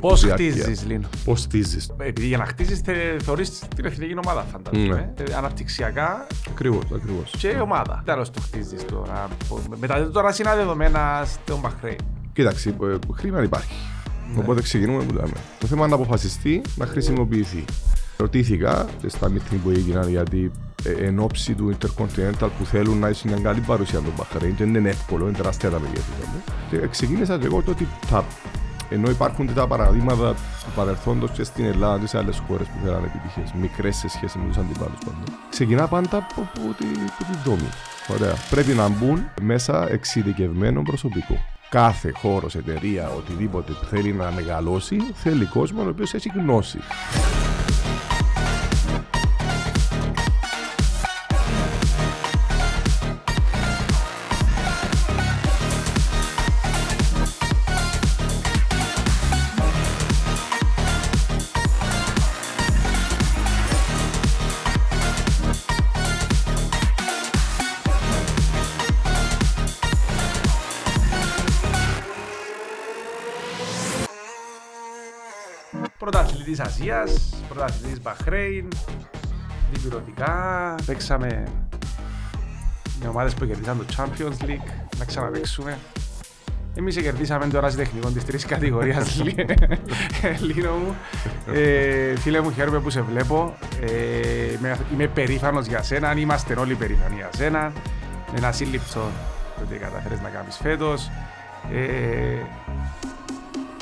Πώς χτίζεις, Λίνο; Πώς χτίζεις. Επειδή για να χτίσει θεωρείς την εθνική ομάδα, φαντάζομαι. Ναι. Ε, αναπτυξιακά. Ακριβώς, ακριβώς. Και ομάδα. Τέλος το χτίζεις τώρα. Μετά τώρα είναι δεδομένα στο Μπαχρέιν. Κοίταξε, ε, χρήμα υπάρχει. Ναι. Οπότε ξεκινούμε που λέμε. Το θέμα είναι να αποφασιστεί να χρησιμοποιηθεί. Ρωτήθηκα στα meeting που έγιναν γιατί ε, εν ώψη του Intercontinental που θέλουν να έχει μια καλή παρουσία του Μπαχρέιν και δεν είναι εύκολο, είναι τεράστια τα μεγέθη. Και ξεκίνησα και εγώ το ότι θα ενώ υπάρχουν τα παραδείγματα του παρελθόντος και στην Ελλάδα και σε άλλες χώρες που θέλανε επιτυχίες, μικρές σε σχέση με τους αντιπάλους πάντα. Ξεκινά πάντα από, από, τη, από τη δόμη. Ωραία. Πρέπει να μπουν μέσα εξειδικευμένο προσωπικό. Κάθε χώρος, εταιρεία, οτιδήποτε που θέλει να μεγαλώσει, θέλει κόσμο ο οποίος έχει γνώση. Πρωταθλητής Ασίας, πρωταθλητής Μπαχρέιν, διπυρωτικά, παίξαμε με ομάδες που κερδίσαν το Champions League, να ξαναπαίξουμε. Εμείς κερδίσαμε τώρα στη τεχνικό της τρεις κατηγορίας, Λίνο μου. Ε, φίλε μου, χαίρομαι που σε βλέπω. Ε, είμαι περήφανος για σένα, αν είμαστε όλοι περήφανοι για σένα. Είναι ένα σύλληψο το ότι καταφέρεις να κάνεις φέτος. Ε,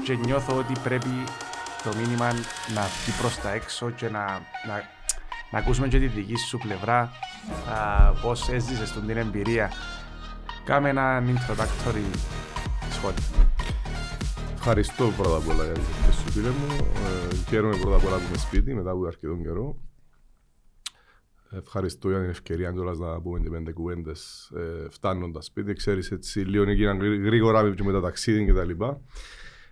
και νιώθω ότι πρέπει το μήνυμα να βγει προς τα έξω και να, να, να ακούσουμε και τη δική σου πλευρά α, πώς έζησες την εμπειρία. Κάμε ένα introductory σχόλιο. Ευχαριστώ πρώτα απ' όλα για τις ευχές σου φίλε μου. Ε, χαίρομαι πρώτα απ' όλα που είμαι σπίτι μετά από αρκετό καιρό. Ευχαριστώ για την ευκαιρία κιόλας να πούμε και πέντε κουβέντες ε, φτάνοντας σπίτι. Ξέρεις έτσι λίγο έγιναν γρήγορα με τα ταξίδια και τα λοιπά.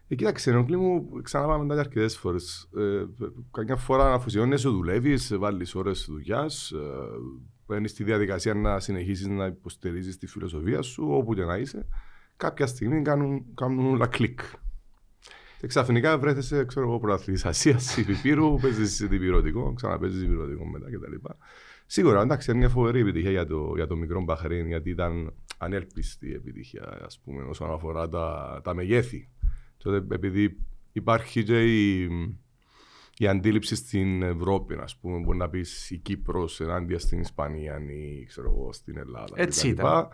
Ε, κοίταξε, ενοχλεί μου, ξαναπάμε μετά αρκετές φορές. Ε, καμιά φορά αφοσιώνεσαι, δουλεύεις, βάλεις ώρες δουλειάς, ε, μπαίνεις στη διαδικασία να συνεχίσεις να υποστηρίζεις τη φιλοσοφία σου, όπου και να είσαι. Κάποια στιγμή κάνουν, κάνουν όλα κλικ. Και ξαφνικά βρέθεσαι, ξέρω εγώ, προαθλητής Ασίας, Υπηπήρου, παίζεις διπυρωτικό, ξαναπέζεις διπυρωτικό μετά κτλ. Σίγουρα, εντάξει, είναι μια φοβερή επιτυχία για το, για το μικρό Μπαχρέιν, γιατί ήταν ανέλπιστη επιτυχία, ας πούμε, όσον αφορά τα, τα μεγέθη τότε επειδή υπάρχει και η, η αντίληψη στην Ευρώπη, ας πούμε, μπορεί να πεις η Κύπρος ενάντια στην Ισπανία ή ξέρω εγώ, στην Ελλάδα. Έτσι ήταν.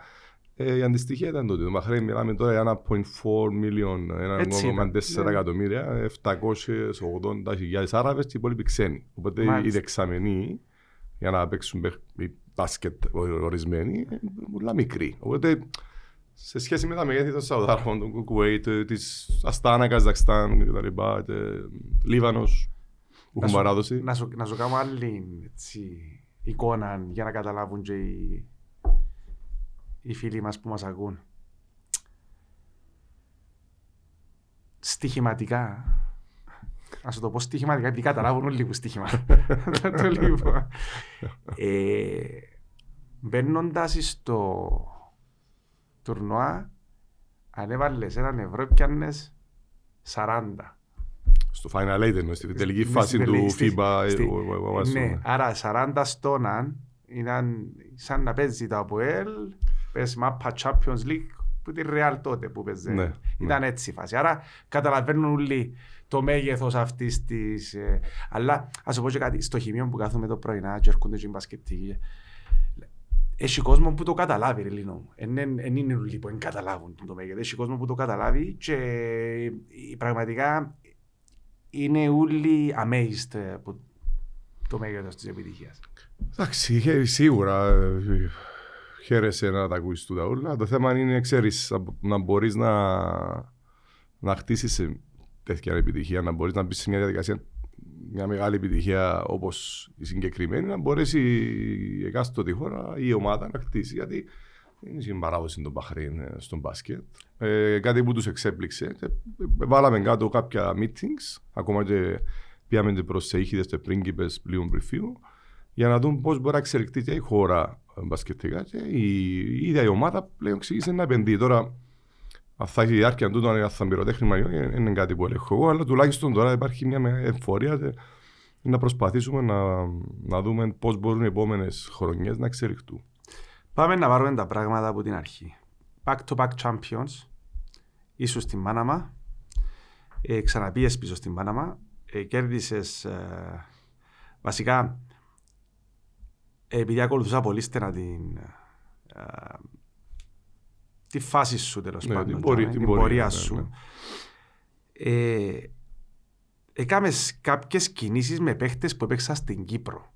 Ε, η αντιστοιχεία ήταν τότε. Το Μαχρέιν μιλάμε τώρα για 1,4 μιλιόν, 1,4 εκατομμύρια, 780.000 Άραβες και οι υπόλοιποι ξένοι. Οπότε Μάλιστα. οι δεξαμενοί για να παίξουν μπάσκετ ορισμένοι, είναι μικροί. Οπότε σε σχέση με τα μεγέθη των Σαουδάρων, του Κουκουέιτ, της Αστάνα, Καζακστάν κτλ. Λίβανος που έχουν παράδοση. Να σου, να σου κάνω άλλη έτσι, εικόνα για να καταλάβουν και οι, οι φίλοι μας που μας ακούν. Στοιχηματικά, να σου το πω στοιχηματικά, επειδή καταλάβουν όλοι που στοιχημα. το λίγο. ε, Μπαίνοντας στο τουρνουά, αν έβαλες έναν ευρώ, πιάνες 40. Στο Final Eight εννοείς, στην τελική φάση του FIBA. Ναι, άρα 40 στόναν ήταν σαν να παίζει το ΑΠΟΕΛ, πες μάπα Champions League, που τη Real τότε που παίζει. Ναι, ήταν ναι. έτσι η φάση. Άρα καταλαβαίνουν όλοι το μέγεθος αυτής της. Ε, αλλά ας σου πω και κάτι. Στο χημείο που κάθομαι το πρωινά, και έρχονται και οι μπασκετικοί, έχει κόσμο που το καταλάβει, ρε Λίνο. Δεν είναι όλοι που καταλάβουν το μέγεθο. Έχει κόσμο που το καταλάβει και πραγματικά είναι όλοι amazed από το μέγεθος της επιτυχίας. Εντάξει, σίγουρα ε, χαίρεσαι να τα ακούσει του όλα. Το θέμα είναι, ξέρεις, να μπορείς να, να χτίσεις τέτοια επιτυχία, να μπορείς να μπεις σε μια διαδικασία μια μεγάλη επιτυχία όπως η συγκεκριμένη, να μπορέσει η εκάστοτε χώρα ή η ομάδα να χτίσει. Γιατί είναι η παράδοση των Μπαχρέιν ε, στον μπάσκετ. Ε, κάτι που τους εξέπληξε. Ε, βάλαμε κάτω κάποια meetings, ακόμα και πήγαμε προ σε ήχηδε και πρίγκιπες πλοίων προφείου, για να δούμε πώς μπορεί να εξελιχθεί και η χώρα μπασκετικά. Και η, η ίδια η ομάδα πλέον ξεκίνησε να επενδύει. Τώρα, Αν θα έχει διάρκεια τούτο, αν θα πυροτέχνημα, είναι κάτι που ελέγχω εγώ, αλλά τουλάχιστον τώρα υπάρχει μια εμφορία να προσπαθήσουμε να, να δούμε πώς μπορούν οι επόμενες χρονιές να εξελιχθούν. Πάμε να πάρουμε τα πράγματα από την αρχή. Back to back champions. Ήσου στην Μάναμα. Ε, ξαναπίες πίσω στην Μάναμα. Ε, Κέρδισες. Ε, βασικά, επειδή ακολουθούσα πολύ στενά την, ε, τη φάση σου τέλος ναι, πάντων. Την, πορεία, την πορεία ναι, σου. Ναι. Ε, Έκαμες κάποιες κινήσεις με παίχτες που έπαιξαν στην Κύπρο.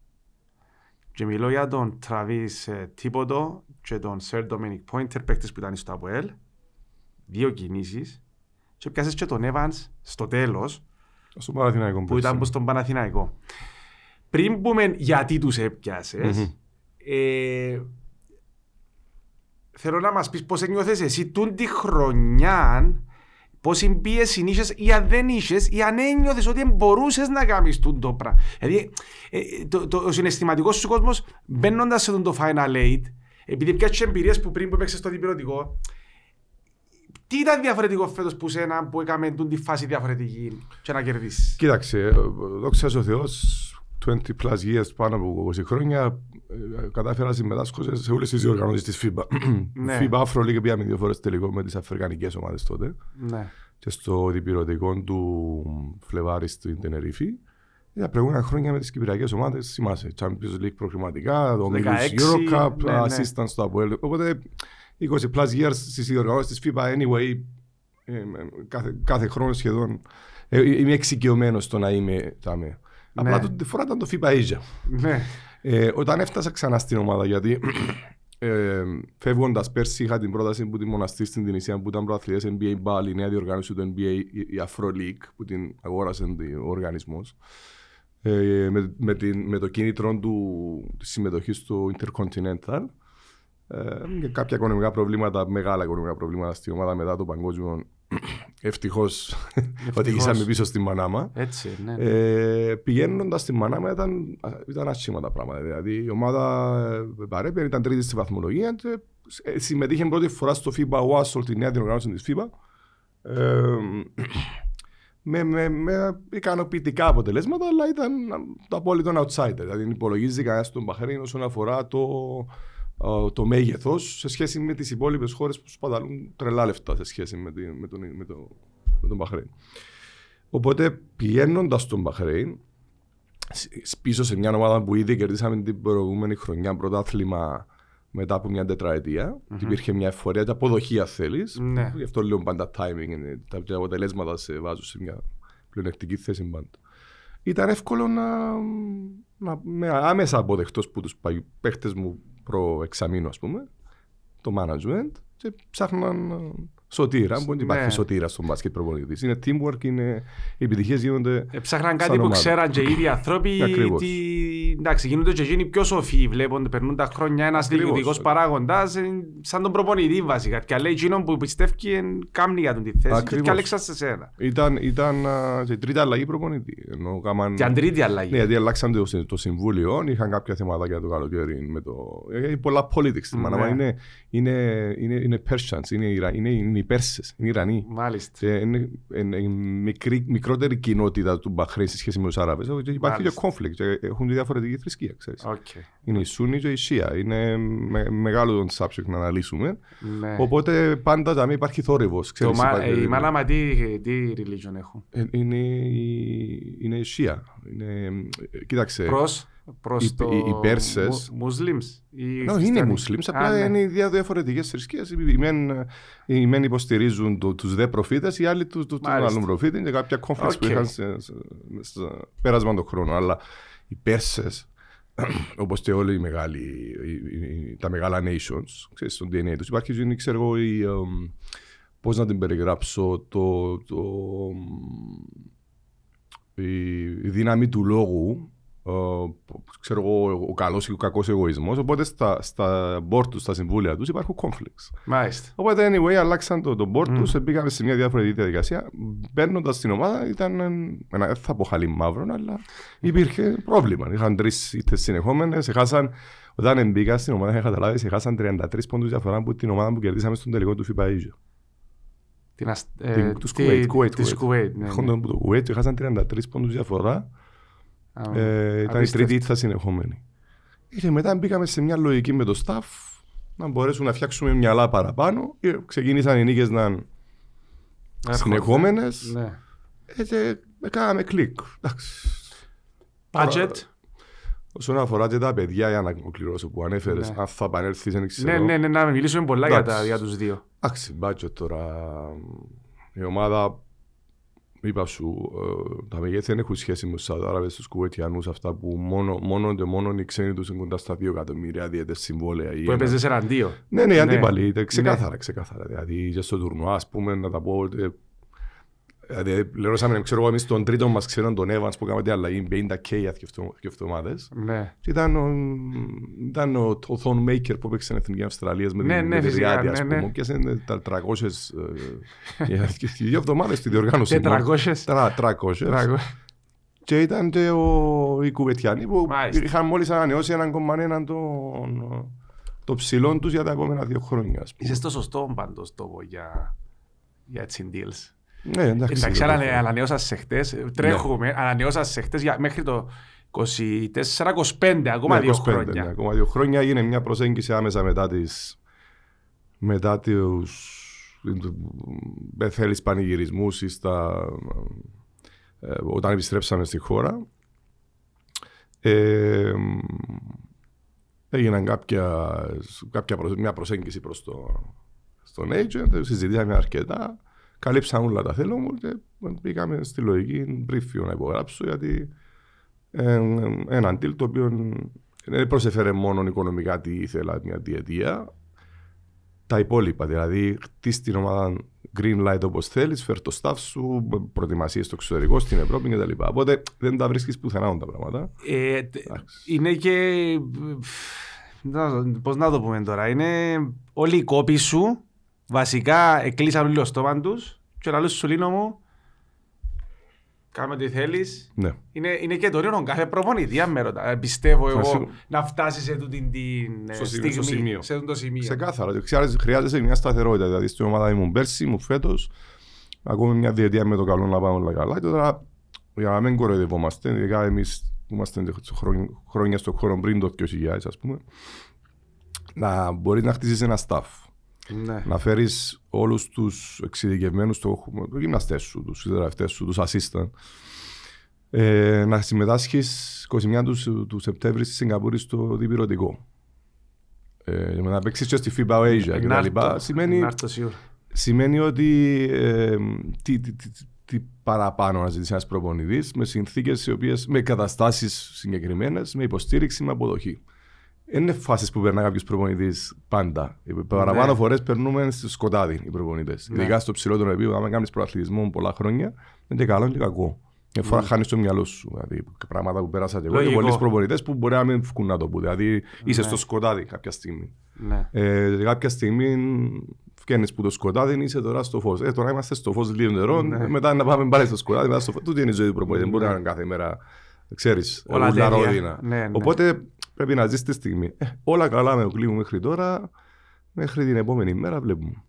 Και μιλώ για τον Τραβί Τίποτο και τον Σερ Ντομινικ Πόιντερ, παίχτες που ήταν στο ΑΠΟΕΛ. Δύο κινήσεις. Και πιάσες και τον Εύαν στο τέλος. Στο Παναθηναϊκό. Που ήταν στον Παναθηναϊκό. Πριν πούμε γιατί τους έπιασες, mm-hmm. ε, θέλω να μας πεις πώς ένιωθες εσύ τούν τη χρονιά πόση πίεση είσαι ή αν δεν είσαι ή αν ένιωθες ότι μπορούσες να κάνεις το πράγμα. Δηλαδή, ε, το, το, ο συναισθηματικός σου κόσμος μπαίνοντας σε το Final Eight, επειδή πιάσει εμπειρίες που πριν που έπαιξες στο διπυρωτικό, τι ήταν διαφορετικό φέτος που σένα που έκαμε τη φάση διαφορετική και να κερδίσεις; Κοίταξε, δόξα ο Θεός, 20 plus years πάνω από 20 χρόνια, ε, κατάφερα να συμμετάσχω σε όλες τις διοργανώσεις της FIBA. Ναι. FIBA Afro League πήγαμε δύο φορές τελικό με τις αφρικανικές ομάδες τότε. Ναι. Και στο διπυρωτικό του Φλεβάρη στην Τενερίφη. Για προηγούμενα χρόνια με τις κυπριακές ομάδες, θυμάσαι. Champions League προκριματικά, το Mills Eurocup, ναι, ναι. assistant στο Αποέλ. Οπότε 20 plus years στις διοργανώσεις της FIBA, anyway, ε, κάθε, κάθε χρόνος σχεδόν ε, είμαι εξοικειωμένος στο να είμαι ταμείο. Απλά ναι. τη φορά ήταν το FIBA Asia. Ναι. Ε, όταν έφτασα ξανά στην ομάδα, γιατί ε, φεύγοντας πέρσι είχα την πρόταση που τη μοναστή στην Τινησία που ήταν προαθλητέ NBA Ball, η νέα διοργάνωση του NBA, η Afro League, που την αγόρασε ο οργανισμός. Ε, με, με, την, με το κίνητρο του της συμμετοχής στο Intercontinental ε, και κάποια οικονομικά προβλήματα, μεγάλα οικονομικά προβλήματα στην ομάδα μετά το παγκόσμιο Ευτυχώς ότι ήσαμε πίσω στη Μανάμα. Έτσι, ναι. Ε, Πηγαίνοντας στη Μανάμα ήταν, ήταν άσχημα τα πράγματα. Δηλαδή η ομάδα ε, παρέπαιρε, ήταν τρίτη στη βαθμολογία. Και ε, συμμετείχε πρώτη φορά στο FIBA Wasol, τη νέα διοργάνωση της FIBA. Ε, με, με, με, ικανοποιητικά αποτελέσματα, αλλά ήταν το απόλυτο outsider. Δηλαδή υπολογίζει κανένας στον Μπαχρέιν όσον αφορά το, το μέγεθος σε σχέση με τις υπόλοιπες χώρες που σπαταλούν τρελά λεφτά σε σχέση με, τη, με, τον, με, το, με τον Μπαχρέιν. Οπότε πηγαίνοντας στον Μπαχρέιν, πίσω σε μια ομάδα που ήδη κερδίσαμε την προηγούμενη χρονιά πρωτάθλημα μετά από μια τετραετία, mm-hmm. υπήρχε μια εφορία, την αποδοχή, αν θέλεις. Ναι. Γι' αυτό λέω πάντα timing. Τα αποτελέσματα σε βάζουν σε μια πλεονεκτική θέση πάντα. Ήταν εύκολο να, να με άμεσα αποδεχτώ που τους παίχτες μου προ εξαμήνου, ας πούμε, το management και ψάχναν Σωτήρας, μπορεί να υπάρχει ναι. σωτήρας στον μπάσκετ προπονητής. Είναι teamwork, είναι... οι επιτυχίες γίνονται. Ψάχναν κάτι που ξέραν και οι ίδιοι άνθρωποι. Τι... Εντάξει, γίνονται και εκείνοι πιο σοφοί. Βλέπουν, περνούν τα χρόνια ένας διοικητικό παράγοντας, σαν τον προπονητή βασικά. Και λέει εκείνον που πιστεύει κάμνη για τον τη θέση. Ακριβώς. Και άλλαξα σε σένα. Ήταν, ήταν η τρίτη αλλαγή προπονητή. Ενώ, κάμαν... Και αν τρίτη αλλαγή. Ναι, γιατί αλλάξαν το, το συμβούλιο, είχαν κάποια θέματα για το καλοκαίρι. Με το... Έχει πολλά politics. Ναι. Είναι, είναι, είναι, είναι Persians, είναι, είναι, είναι οι Πέρσες, είναι Ιρανοί. Μάλιστα. Και είναι, είναι, μικρή, μικρότερη κοινότητα του Μπαχρέιν σε σχέση με τους Άραβες. Και υπάρχει και conflict. Και έχουν τη διαφορετική θρησκεία. Ξέρεις. Okay. Είναι η Σούνη και η Σία. Είναι με, μεγάλο τον subject να αναλύσουμε. Ναι. Οπότε πάντα θα υπάρχει θόρυβος. Η μάνα μα τι, τι religion έχουν; Ε, είναι, είναι η Σία. Είναι, κοίταξε. Προς; Προς οι, το... οι Πέρσες... Μουσλίμς. No, είναι Μουσλίμς, απλά ναι. είναι δύο διαφορετικές θρησκείες. Οι μεν, οι μεν υποστηρίζουν το, τους δε προφήτες, οι άλλοι τους, τους, τους άλλων προφήτες και κάποια κόμφλεξ okay. που είχαν σε, σε, σε, πέρασμα τον χρόνο. Αλλά οι Πέρσες, όπως και όλοι οι μεγάλοι, οι, τα μεγάλα nations, ξέρεις, στον DNA τους, υπάρχει, ξέρω εγώ, η, um, πώς να την περιγράψω, το, το, η δύναμη του λόγου ξέρω εγώ, ο καλός ή ο κακός εγωισμός. Οπότε στα, στα board τους, στα συμβούλια τους υπάρχουν conflicts. Μάλιστα. Οπότε, anyway, αλλάξαν το, το board mm. τους, μπήκαμε σε μια διαφορετική διαδικασία. Μπαίνοντας στην ομάδα, ήταν ένα, δεν θα πω χαλί μαύρο, αλλά υπήρχε πρόβλημα. Είχαν τρεις ήττες συνεχόμενες. Έχασαν, όταν μπήκα στην ομάδα, είχα καταλάβει, έχασαν 33 πόντους διαφορά από την ομάδα που κερδίσαμε στον τελικό του FIBA Την ασ- ε, Την- τους τη- Κουβέιτ, Κουβέιτ, της Κουβέιτ. Κουβέιτ, ναι, ναι. Έχονταν από το Κουβέτ και χάσαν 33 πόντους διαφορά. Α, Ε, ήταν η απίστευτο. τρίτη ήττα συνεχόμενη. Και μετά μπήκαμε σε μια λογική με το staff να μπορέσουμε να φτιάξουμε μυαλά παραπάνω. Και ξεκίνησαν οι νίκες να είναι Έρχονται. συνεχόμενες. Ναι. Ε, και κάναμε κλικ. Εντάξει. Budget. Όσον αφορά και τα παιδιά, για να ολοκληρώσω που ανέφερες, Ναι. αν θα επανέλθεις, δεν Ναι, ξέρω. ναι, ναι, να μιλήσουμε πολλά για, Εντάξει. τα, για τους δύο. Εντάξει, budget τώρα. Η ομάδα, είπα σου, ε, τα μεγέθη δεν έχουν σχέση με τους Σαουδάραβες, τους Κουβετιανούς, αυτά που μόνο, μόνο και μόνο οι ξένοι τους είναι κοντά στα 2 εκατομμύρια διαιτέ συμβόλαια. ή Που ένα. έπαιζες εναντίον. Ναι, ναι, οι Ναι. αντίπαλοι. είτε Ξεκάθαρα, ξεκάθαρα. Δηλαδή, και στο τουρνουά, ας πούμε, να τα πω. Ε, Δηλαδή, λερώσαμε, ξέρω εγώ, εμείς τον τρίτο μας ξέραν τον Evans που κάναμε την αλλαγή 50k για δύο εβδομάδες. Ναι. Και ήταν ο, ήταν ο, ο Thon Maker που έπαιξε στην Εθνική Αυστραλίας με, Ναι, την- ναι, με τη φυσικά, Ριάντη, ας ναι, πούμε. ναι. Και είναι τα 300 ε, για δύο εβδομάδες στη διοργάνωση. 400. Τρα- 300. Τράγω. Και ήταν και ο, οι Κουβετιανοί που Μάλιστα. είχαν μόλις ανανεώσει έναν κομμανέναν των το ψηλών τους για τα επόμενα δύο χρόνια. Ας πούμε. Είσαι στο σωστό πάντως τόπο για, για έτσι deals. Ναι, εντάξει. Εντάξει, δεν αλλά το- ανανεώσας σε χτες, τρέχουμε, ανανεώσας σε χτες για, μέχρι το 24-25, ακόμα Ναι, δύο 25, χρόνια. ναι, ακόμα δύο χρόνια έγινε μια προσέγγιση άμεσα μετά τις μετά τους δεν θέλεις πανηγυρισμούς ή στα, ε, όταν επιστρέψαμε στη χώρα. Ε, έγιναν κάποια, κάποια προσ- μια προσέγγιση προς το, στον agent, συζητήσαμε αρκετά, καλύψαν όλα τα θέλω μου και πήγαμε στη λογική brief να υπογράψω γιατί ε, έναν deal το οποίο δεν προσέφερε μόνο οικονομικά τι ήθελα μια διετία. Τα υπόλοιπα, δηλαδή χτίσει την ομάδα green light όπως θέλεις, φέρ το staff σου, προετοιμασίες στο εξωτερικό, στην Ευρώπη κτλ. Οπότε δεν τα βρίσκεις πουθενά όλα τα πράγματα. Ε, τε- Εντάξει. είναι και. να- Πώς να το πούμε τώρα. Είναι όλοι οι κόποι σου. Βασικά εκλείσαν όλοι το στόμα τους. Και λαλούς σου Λίνο μου. Κάμε ό,τι θέλεις. Ναι. Είναι, είναι και το ρίχνο κάθε προπονητή, αν με ρωτά. Ε, Πιστεύω εγώ σίγουρα. να φτάσεις σε τούτη την ε, Στο στιγμή. σημείο, στο σημείο. Σε αυτό το σημείο. Ξεκάθαρα. ότι Χρειάζεσαι, χρειάζεσαι μια σταθερότητα. Δηλαδή στην ομάδα ήμουν πέρσι, ήμουν φέτος. Ακόμη μια διετία με το καλό να πάμε όλα καλά. Και τώρα για να μην κοροϊδευόμαστε, ειδικά εμείς που είμαστε χρόνια, χρόνια στον χώρο πριν το 2000, ας πούμε, να μπορείς να χτίσει ένα staff. Ναι. Να φέρεις όλους τους εξειδικευμένους το, το γυμναστές σου, τους συνταγματέ σου, τους assistant. Ε, να συμμετάσχεις 21 τους, του Σεπτέμβρη στη Σιγκαπούρη στο διπυρωτικό. Ε, για να παίξεις και στη FIBA Asia και τα λοιπά. Σημαίνει, Να έρθω σίγουρα. σημαίνει ότι ε, τι, τι, τι, τι παραπάνω να ζητήσει ένας προπονητής με συνθήκες με καταστάσεις συγκεκριμένες, με υποστήριξη, με αποδοχή. Δεν είναι φάσεις που περνά κάποιος προπονητής πάντα. Οι παραπάνω Ναι. φορές περνούμε στο σκοτάδι οι προπονητές. Ναι. Ειδικά στο ψηλότερο επίπεδο, αν κάνεις προαθλητισμό πολλά χρόνια, είναι και καλό είναι και κακό. Μια φορά χάνεις το μυαλό σου. Δηλαδή, πράγματα που πέρασα και εγώ. Και Λογικό. πολλοί προπονητές που μπορεί να μην βγουν να το πούν. Δηλαδή, είσαι Ναι. στο σκοτάδι κάποια στιγμή. Ναι. Ε, και κάποια στιγμή βγαίνεις που το σκοτάδι είσαι τώρα στο φως. Ε, τώρα είμαστε στο φως λίγο νερό, Ναι. μετά να πάμε πάλι στο σκοτάδι, μετά στο φως. Τούτη είναι η ζωή του προπονητή. Δεν μπορεί να είναι κάθε μέρα, ξέρεις, Όλα όλα τέτοια. ρόδινα. Ναι, ναι. Οπότε πρέπει να ζεις τη στιγμή. Ε, όλα καλά με το κλίμα μέχρι τώρα. Μέχρι την επόμενη μέρα βλέπουμε.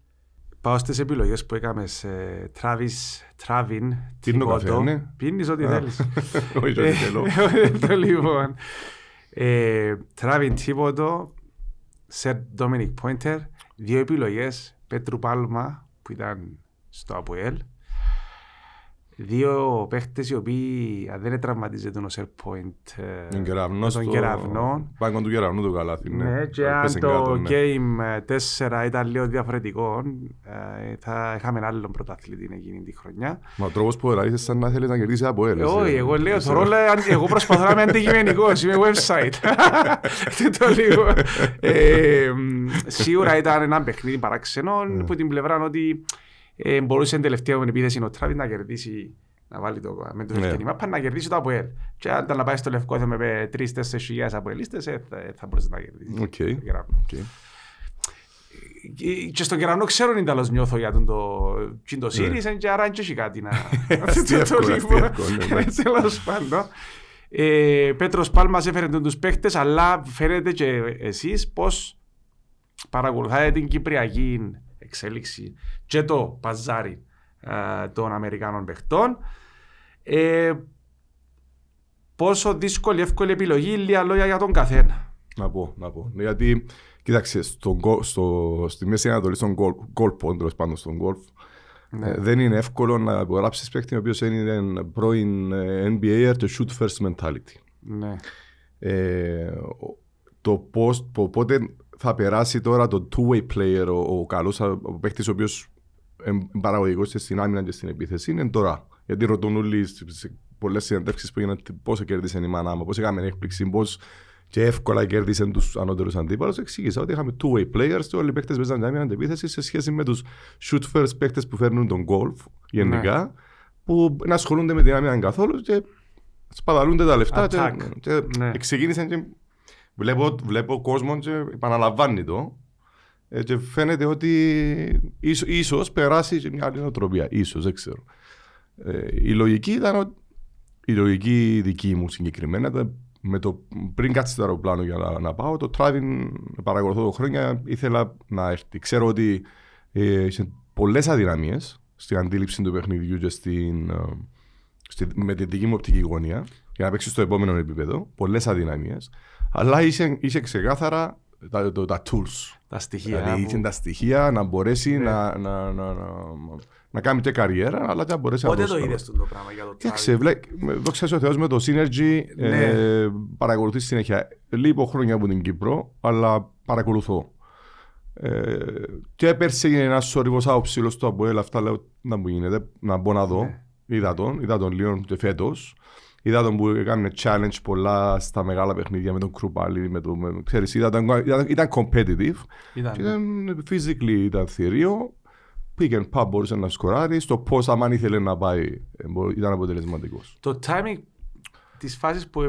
Πάω στις επιλογές που έκαμε σε Travis, Travin, Πίνω καφέ, ναι. Πίνεις ό,τι Α. θέλεις. Όχι, όχι, θέλω. Ε, Το λοιπόν. Ε, Travin τίποτο, Σερ Dominic Pointer, δύο επιλογές, Πέτρου Πάλμα που ήταν στο ΑΠΟΕΛ, δύο παίχτες οι οποίοι αν δεν τραυματίζεται ο Σερ Πόιντ Τον κεραυνό. τον στο- κεραυνό. Πάγκο του κεραυνού του καλάθι. Ναι, και Πέσε αν το κάτω, ναι. Game 4 ήταν λίγο διαφορετικό, ε, θα είχαμε άλλον πρωταθλητή εκείνη τη χρονιά. Μα ο τρόπος που εράρεις σαν να θέλει να κερδίσει από Ε, έλες. Όχι, εγώ λέω, θωρώ, λέει, αν- εγώ προσπαθώ να είμαι αντικειμενικός, είμαι website. Τι το λίγο. Ε, μ, Σίγουρα ήταν ένα παιχνίδι παράξενο, Ναι. που την πλευρά ότι ε, μπορούσε την τελευταία μου επίθεση ο Τράβιν να κερδίσει να βάλει το με το Ναι. ευκαιρία μάπα, να κερδίσει το ΑΠΟΕΛ. Και αν ήταν να πάει στο Λευκό θα με τρεις-τέσσερις χιλιάδες αποελίστες, ε, θα, θα μπορούσε να κερδίσει. Οκ. το κεραυνό. Οκ. Και- Και στον κεραυνό ξέρουν οι Ιταλός νιώθω για τον το, και το series, και άρα δεν έχει κάτι να... Αστείευκο, το λίγο. αστείευκο, ναι, ναι. Τέλος πάντων. Ε, Πέτρος Πάλμας έφερε τον τους παίχτες, αλλά φαίνεται και εσείς πώς παρακολουθάτε την Κυπριακή εξέλιξη και το παζάρι ε, των Αμερικάνων παιχτών. Ε, πόσο δύσκολη, εύκολη επιλογή, λίγα λόγια για τον καθένα. Να πω, να πω. Γιατί, κοίταξε, στο, στο, στη Μέση Ανατολή, στον γκολφ, τέλο πάντων στον γκολφ, ναι. ε, δεν είναι εύκολο να υπογράψει παίκτη ο οποίος είναι πρώην ε, NBA και shoot first mentality. Ναι. Ε, το πώς, πότε θα περάσει τώρα το two-way player, ο, ο καλός ο παίκτης ο οποίος είναι παραγωγικός στην άμυνα και στην επίθεση είναι τώρα. Γιατί ρωτούν όλοι σε πολλές συνεντεύξεις που έγιναν πώς κέρδισε η μανάμα, πώς έκαμε έκπληξη, πώς και εύκολα κέρδισαν τους ανώτερους αντίπαλους. Εξήγησα ότι είχαμε two-way players και όλοι οι παίκτες παίζαν άμυνα και επίθεση σε σχέση με τους shoot first παίκτες που φέρνουν τον golf γενικά, ναι. που να ασχολούνται με την άμυνα καθόλου και σπαταλούνται τα λεφτά και, και ναι. ξεκίνησαν και βλέπω, βλέπω κόσμο και επαναλαμβάνει το ε, και φαίνεται ότι ίσως, ίσως περάσει και μια άλλη νοοτροπία. Ίσως, δεν ξέρω. Ε, η λογική ήταν η λογική δική μου συγκεκριμένα ήταν με το, πριν κάτσει το αεροπλάνο για να, να πάω, το Travel παρακολουθώ το χρόνια, ήθελα να έρθει. Ξέρω ότι ε, είχε πολλές αδυναμίες στην αντίληψη του παιχνιδιού και στην, ε, στη, με τη δική μου οπτική γωνία για να παίξει στο επόμενο επίπεδο. Πολλές αδυναμίες. Αλλά είσαι, είσαι ξεκάθαρα τα, τα, τα tools. Τα στοιχεία. Δηλαδή είχε τα στοιχεία να μπορέσει ναι. να, να, να, να, να κάνει και καριέρα, αλλά και να μπορέσει Πότε να το είδες το πράγμα για το Κοίταξε, δόξα ο Θεός με το Synergy ναι. ε, παρακολουθείς συνέχεια. Λίγο χρόνια από την Κύπρο, αλλά παρακολουθώ. Ε, και πέρσι έγινε ένας σωρίβος άποψηλος στο Αποέλ, αυτά λέω να μου γίνεται, να μπω να δω. Ναι. Είδα τον, είδα τον λίγο και φέτος. Είδα τον που έκανε challenge πολλά στα μεγάλα παιχνίδια με τον Κρουπάλη, με το, με, ξέρεις, είδα, ήταν, ήταν, ήταν competitive. Ήταν, ήταν physically ήταν θηρίο. Pick and pop μπορούσε να σκοράρει. Στο πώς αν ήθελε να πάει ήταν αποτελεσματικός. Το timing της φάσης που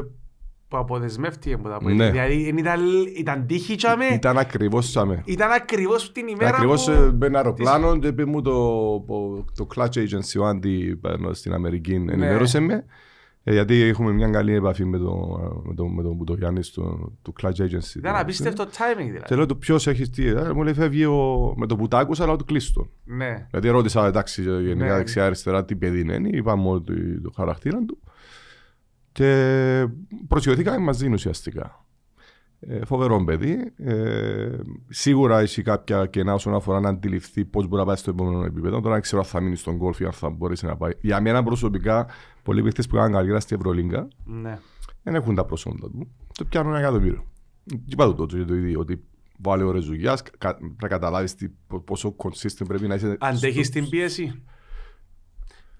που αποδεσμεύτηκε από τα ναι. Δηλαδή ήταν, ήταν τύχη τσάμε. Ήταν ακριβώς τσάμε. Ήταν ακριβώς την ημέρα ακριβώς, που... Ακριβώς μπαίνει αεροπλάνο και είπε μου το, το Clutch Agency ο Άντι στην Αμερική ναι. ενημέρωσε με. Ε, γιατί έχουμε μια καλή επαφή με τον με το, με το Μπουτογιάννη του, του Clutch Agency. Ήταν απίστευτο timing δηλαδή. Και λέω του ποιος έχει τι, ε, μου λέει φεύγει ο, με το που τ' άκουσα αλλά του κλείστο. Ναι. Γιατί ρώτησα εντάξει γενικά ναι. δεξιά αριστερά τι παιδί είναι, είπαμε ότι το χαρακτήρα του. Και προσιωθήκαμε μαζί ουσιαστικά. Ε, φοβερό παιδί. Ε, σίγουρα έχει κάποια κενά όσον αφορά να αντιληφθεί πώς μπορεί να πάει στο επόμενο επίπεδο. Τώρα δεν ξέρω αν θα μείνει στον κόλφ ή αν θα μπορέσει να πάει. Για μένα προσωπικά, πολλοί παίχτες που κάνουν καριέρα στη Ευρωλίγκα ναι. δεν έχουν τα προσόντα του. Το πιάνουν ένα εκατομμύριο. Τι είπα το το ίδιο, ότι βάλει ώρε δουλειά, πρέπει να καταλάβεις πόσο consistent πρέπει να είσαι. Αντέχεις την πίεση;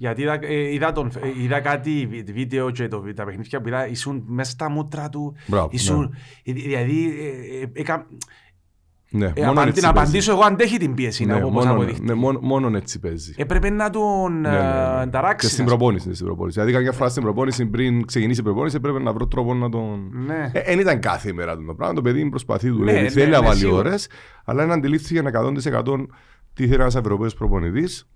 Γιατί είδα, ε, είδα, τον, ε, είδα κάτι βίντεο και το, τα παιχνίδια που είδα, ήσουν μέσα στα μούτρα του. Μπράβο, ήσουν, ναι. Δηλαδή, ε, ναι, ε, απαντή, να απαντήσω εγώ αντέχει την πίεση ναι, όπως μόνο, ναι, μόνο, μόνο έτσι παίζει. Έπρεπε να τον ναι, ναι, ναι. ταράξει. Και στην προπόνηση, στην προπόνηση. Δηλαδή κάποια φορά στην προπόνηση πριν ξεκινήσει η προπόνηση έπρεπε να βρω τρόπο να τον... Ναι. Ε, ήταν κάθε μέρα το πράγμα, το παιδί προσπαθεί, του ναι, λέει, θέλει να βάλει ώρες, αλλά είναι αντιλήφθηκε 100% τι θέλει ένας Ευρωπαίος προπονητής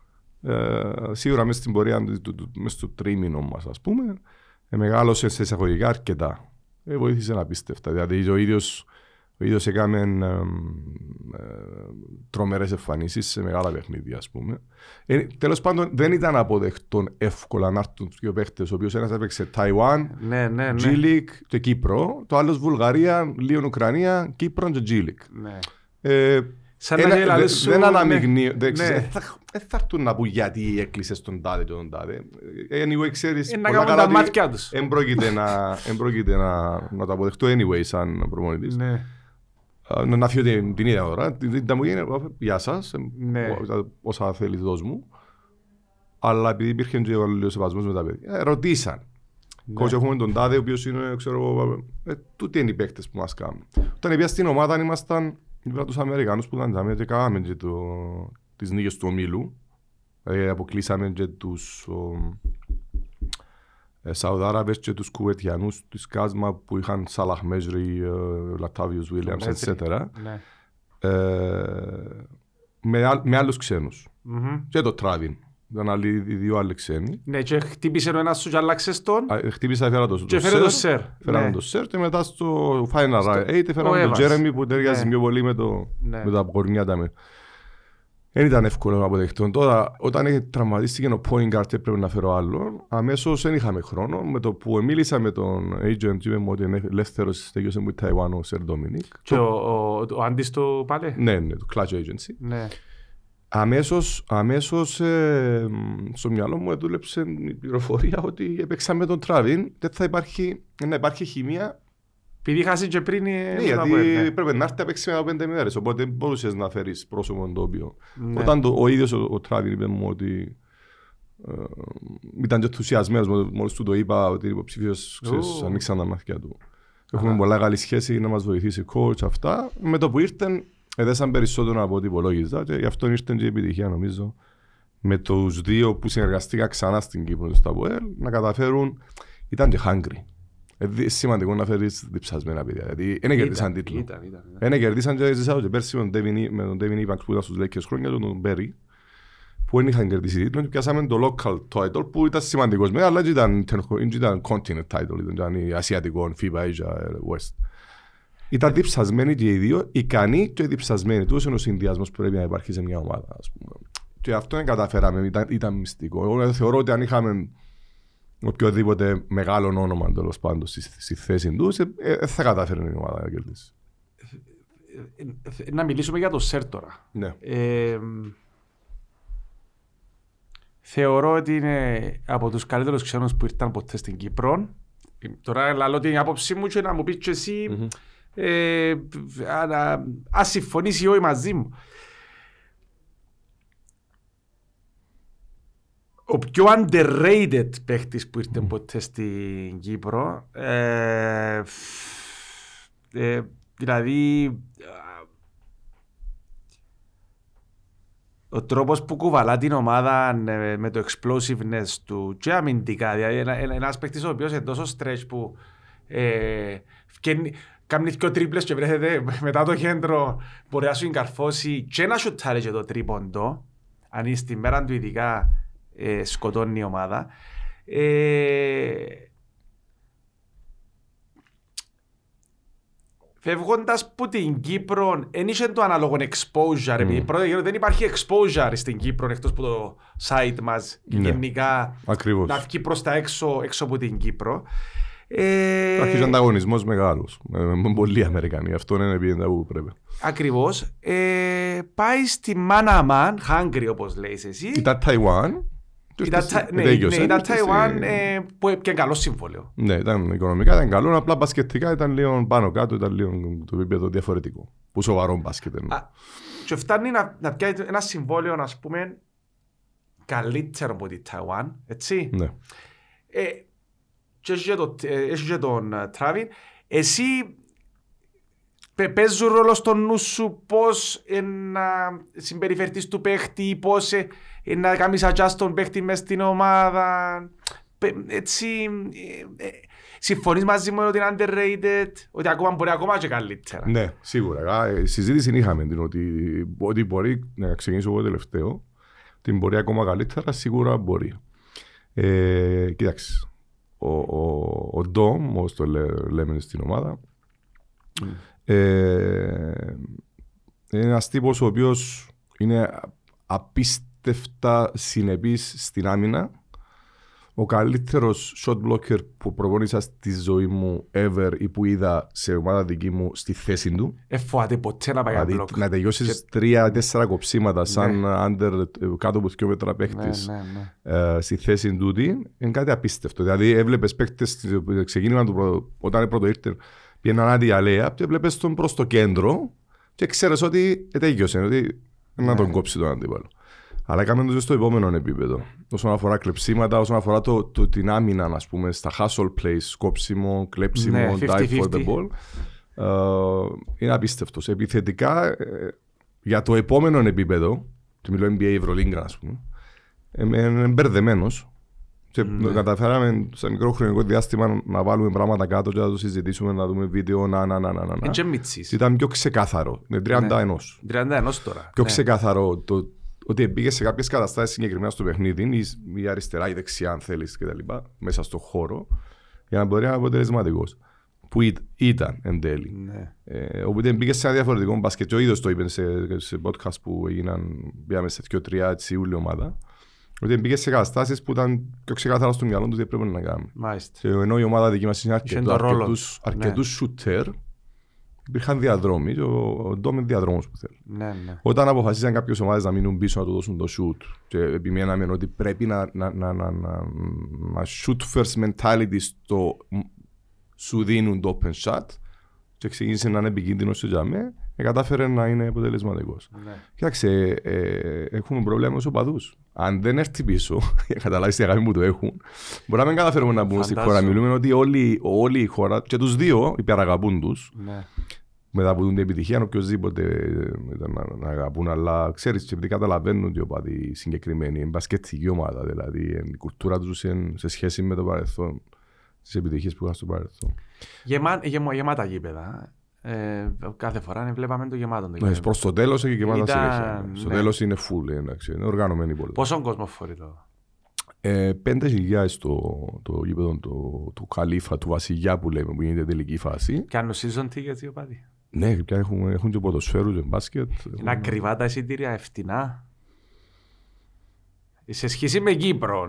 ε, σίγουρα μέσα στην πορεία, μέσα στο τρίμηνο μας, ας πούμε, ε, μεγάλωσες σε εισαγωγικά αρκετά. Ε, βοήθησε να πίστευτα. Δηλαδή ο ίδιο ο ίδιος έκαμε ε, ε, τρομερές εμφανίσεις σε μεγάλα παιχνίδια, ας πούμε. Ε, τέλος πάντων, δεν ήταν αποδεκτό εύκολα να έρθουν δύο παίχτες, ο οποίος ένας έπαιξε Ταϊουάν, ναι, ναι, ναι. Τζίλικ και Κύπρο, το άλλος Βουλγαρία, Λίον Ουκρανία, Κύπρο και Τζίλικ. Ναι. Ε, Σαν να δεν δεν αναμειγνύει. Δεν ναι. θα έρθουν να πούν γιατί έκλεισες τον τάδε και τον τάδε. Anyway, ξέρεις, να κάνουν τα μάτια τους. Δεν πρόκειται να το αποδεχτώ anyway σαν προμονητής. Ναι. Να φύγω την ίδια ώρα. Την μου γίνει, γεια σας, ναι. όσα θέλεις δώσ' μου. Αλλά επειδή υπήρχε και ο σεβασμός με τα παιδιά, ε, ρωτήσαν. Κότσι έχουμε τον τάδε, ο οποίος είναι, ξέρω, ε, τούτοι είναι οι παίκτες που μας κάνουν. Όταν πήγα στην ομάδα, ήμασταν Είδα τους Αμερικάνους που ήταν τζάμε και κάναμε και το, τις νίκες του ομίλου. Δηλαδή αποκλείσαμε και τους ε, Σαουδάραβες και τους Κουβετιανούς της Κάσμα που είχαν Σαλαχ Μέζρι, ε, Λατάβιους Βίλιαμς, etc. Ναι. Ε, με, με άλλους ξένους. Mm-hmm. Και το Τράβιν. Ήταν άλλοι, δύο άλλοι ξένοι. Ναι, και χτύπησε ο ένας σου και άλλαξες τον. Α, χτύπησα, έφερα το, και φέρε το σερ. Φέραμε ναι. το σερ και μετά στο Final Eight έφεραμε τον Τζέρεμι που ταιριάζει ναι. πιο πολύ με, το, ναι. με τα κορνιά τα με. Δεν ήταν εύκολο να αποδεχτώ. Τώρα, όταν τραυματίστηκε ο point guard και πρέπει να φέρω άλλον, αμέσως δεν είχαμε χρόνο. Με το που μίλησα με τον agent, είπε μου ότι είναι ελεύθερος, τελειώσε μου Ταϊβάν ο Σερ Ντόμινικ. Και ο, ο, ο Άντι του πάλι. Ναι, ναι, το Clutch Agency. Ναι. Αμέσως, αμέσως ε, στο μυαλό μου δούλεψε η πληροφορία ότι έπαιξα με τον Τραβίν δεν θα υπάρχει, να υπάρχει χημεία. Επειδή χάσει και πριν... Ναι, γιατί ναι. πρέπει να έρθει να παίξει με πέντε μέρες, οπότε δεν μπορούσες να φέρεις πρόσωπο το οποίο. Ναι. Όταν το, ο ίδιος ο, ο Τραβίν είπε μου ότι ε, ήταν και ενθουσιασμένος μόλις του το είπα ότι είναι υποψήφιος, ξέρεις, ανοίξαν τα μάτια του. Έχουμε πολλά καλή σχέση να μας βοηθήσει coach αυτά. Με το που ήρθαν έδεσαν περισσότερο από ό,τι υπολόγιζα και γι' αυτό ήρθε και η επιτυχία νομίζω με τους δύο που συνεργαστήκα ξανά στην Κύπρο στο ΑΠΟΕΛ να καταφέρουν. Ήταν και hungry. Είναι σημαντικό να φέρεις διψασμένα παιδιά. Γιατί δεν κερδίσαν τίτλο. Δεν κερδίσαν και ζήσαν και πέρσι με τον Ντέβιν Ιβανξ που ήταν στους Λέκες χρόνια, τον Μπέρι, που δεν είχαν κερδίσει τίτλο και πιάσαμε το local title που ήταν σημαντικός με, αλλά ήταν, ήταν continent title, ήταν ασιατικό, FIBA, Asia, West. Ήταν διψασμένοι και οι δύο, ικανοί και διψασμένοι. Του είναι ο συνδυασμός που πρέπει να υπάρχει σε μια ομάδα. Ας πούμε. Και αυτό δεν καταφέραμε, ήταν, ήταν μυστικό. Εγώ θεωρώ ότι αν είχαμε οποιοδήποτε μεγάλο όνομα τέλος πάντων στη, στη θέση τους, ε, ε, θα καταφέρει η ομάδα να κερδίσει. Να μιλήσουμε για το ΣΕΡ τώρα. Ναι. Ε, θεωρώ ότι είναι από τους καλύτερους ξένους που ήρθαν ποτέ στην Κύπρο. Τώρα λέω την άποψή μου και να μου πεις και εσύ mm-hmm ε, ας συμφωνήσει όχι μαζί μου. Ο πιο underrated παίχτης που ήρθε ποτέ στην Κύπρο, ε, ε, δηλαδή ο τρόπος που κουβαλά την ομάδα ε, με το explosiveness του και αμυντικά. Δηλαδή, ένα, ένα παίχτης ο οποίος είναι τόσο stretch που ε, κάνει δύο τρίπλες και βρέθεται μετά το κέντρο μπορεί να σου εγκαρφώσει και να σου τάρει και το τρίποντο αν είσαι στη μέρα του ειδικά ε, σκοτώνει η ομάδα. Ε, Φεύγοντας που την Κύπρο, δεν είχε το ανάλογο exposure. Mm. Πρώτα, δεν υπάρχει exposure στην Κύπρο εκτός από το site μας και ναι. γενικά Ακριβώς. να βγει προς τα έξω, έξω από την Κύπρο. Ε... Υπάρχει ανταγωνισμός μεγάλος. Με πολλοί Αμερικανοί. Αυτό είναι επειδή που πρέπει. Ακριβώς. Ε, πάει στη Μάναμαν, Hungry όπως λέει εσύ. Ήταν Ταϊουάν. Ναι, ναι, ήταν Ταϊουάν που έπιανε καλό συμβόλαιο. Ναι, ήταν οικονομικά, ήταν καλό. Απλά μπασκετικά ήταν λίγο πάνω κάτω, ήταν λίγο το επίπεδο διαφορετικό. Που σοβαρό μπάσκετ. Και φτάνει να, να πιάσει ένα συμβόλαιο, ας πούμε, καλύτερο από τη Ταϊουάν, έτσι. Ναι. Ε, και έχει και τον Τράβιν. Εσύ παίζουν ρόλο στο νου σου πώς να συμπεριφερθείς του παίχτη, πώς να κάνεις adjust τον παίχτη μες στην ομάδα. Έτσι, ε, ε, συμφωνείς μαζί μου ότι είναι underrated, ότι ακόμα μπορεί ακόμα και καλύτερα. Ναι, σίγουρα. Η συζήτηση είχαμε την ότι, ότι μπορεί να ξεκινήσω εγώ τελευταίο, την μπορεί ακόμα καλύτερα, σίγουρα μπορεί. Ε, κοίταξε, ο, ο, ο Ντόμ, όπως το λέ, λέμε στην ομάδα, mm. ε, είναι ένας τύπος ο οποίος είναι απίστευτα συνεπής στην άμυνα ο καλύτερος shot blocker που προπονήσα στη ζωή μου ever ή που είδα σε ομάδα δική μου στη θέση του. Εφοάται ποτέ να πάει δηλαδή, block. Να τελειώσεις και... τρία-τέσσερα κοψίματα σαν ναι. under, κάτω από δύο μέτρα παίχτης ναι, ναι, ναι. ε, στη θέση του είναι κάτι απίστευτο. Δηλαδή έβλεπες παίχτες ξεκίνημα του πρωτο, όταν πρώτο ήρθε πήγαιναν άδεια αλέα και έβλεπες τον προς το κέντρο και ξέρεις ότι τέλειωσε, ότι να τον κόψει τον αντίπαλο. Αλλά έκαμε το στο επόμενο επίπεδο. Όσον αφορά κλεψίματα, όσον αφορά το, το, την άμυνα, α πούμε, στα hustle plays, κόψιμο, κλέψιμο, ναι, dive for the ball. Uh, είναι απίστευτος. Επιθετικά, ε, για το επόμενο επίπεδο, το μιλώ NBA Ευρωλίγκα, ας πούμε, είμαι μπερδεμένος. Και ναι. καταφέραμε σε μικρό χρονικό διάστημα να βάλουμε πράγματα κάτω και να το συζητήσουμε, να δούμε βίντεο, να, να, να, να, να. Ήταν πιο ξεκάθαρο. Είναι 31. Ναι. 31 τώρα. Πιο ναι. ξεκάθαρο το, ότι μπήκε σε κάποιες καταστάσεις συγκεκριμένα στο παιχνίδι, ή, η αριστερά ή δεξιά, αν θέλεις κτλ. μέσα στον χώρο, για να μπορεί να είναι αποτελεσματικός. που ήταν εν τέλει. Ναι. Ε, οπότε μπήκε σε ένα διαφορετικό μπάσκετ. Ο ίδιος το είπε σε, σε podcast που έγιναν, πήγαμε σε δύο τρία έτσι ούλη ομάδα. Ότι μπήκε σε καταστάσεις που ήταν πιο ξεκάθαρα στο μυαλό τους τι έπρεπε να κάνει. Μάλιστα. Και ενώ η ομάδα δική μας είναι Είχε αρκετός, τον ρόλο αρκετούς, τους. αρκετούς shooter, υπήρχαν διαδρόμοι και ο, ο Ντόμ είναι διαδρόμος που θέλει. Ναι, ναι. Όταν αποφασίσαν κάποιες ομάδες να μείνουν πίσω να του δώσουν το shoot και επιμέναμε ότι πρέπει να, να, να, να, να, να shoot first mentality στο σου δίνουν το open shot και ξεκίνησε να είναι επικίνδυνος σε τζαμέ, ε, κατάφερε να είναι αποτελεσματικός. ναι. Κοίταξε, ε, έχουμε πρόβλημα με τους οπαδούς. Αν δεν έρθει πίσω, για να καταλάβεις τι αγάπη που το έχουν, μπορεί να μην καταφέρουμε να μπούμε στη Φαντάζομαι. χώρα. Μιλούμε ότι όλη, όλη η χώρα και τους δύο υπεραγαπούν τους ναι. μετά από την επιτυχία, οποιοδήποτε ήταν να, να αγαπούν, αλλά ξέρεις, και επειδή καταλαβαίνουν ότι οι οπαδοί συγκεκριμένοι, είναι μπασκετική ομάδα, δηλαδή η κουλτούρα τους σε σχέση με το παρελθόν, τις επιτυχίες που είχαν στο παρελθόν. Γεμά, γεμ, γεμάτα γήπεδα. Ε, κάθε φορά ναι, βλέπαμε το γεμάτο. Το Ναι, γήπεδο. Προς το τέλος έχει και πάντα Ήταν- συνέχεια. Στο ναι. τέλος είναι full, εντάξει, είναι οργανωμένη πολύ. Πόσον κόσμο φορεί το; Ε, 5.000 το, το γήπεδο του, του Καλύφα, του Βασιλιά που λέμε, που γίνεται τελική φάση. Κάνουν season tickets οι οπαδοί. Ναι, πια έχουν, έχουν και ποδοσφαίρους και μπάσκετ. Είναι ακριβά τα εισιτήρια, ευτινά. Σε σχέση με Κύπρο.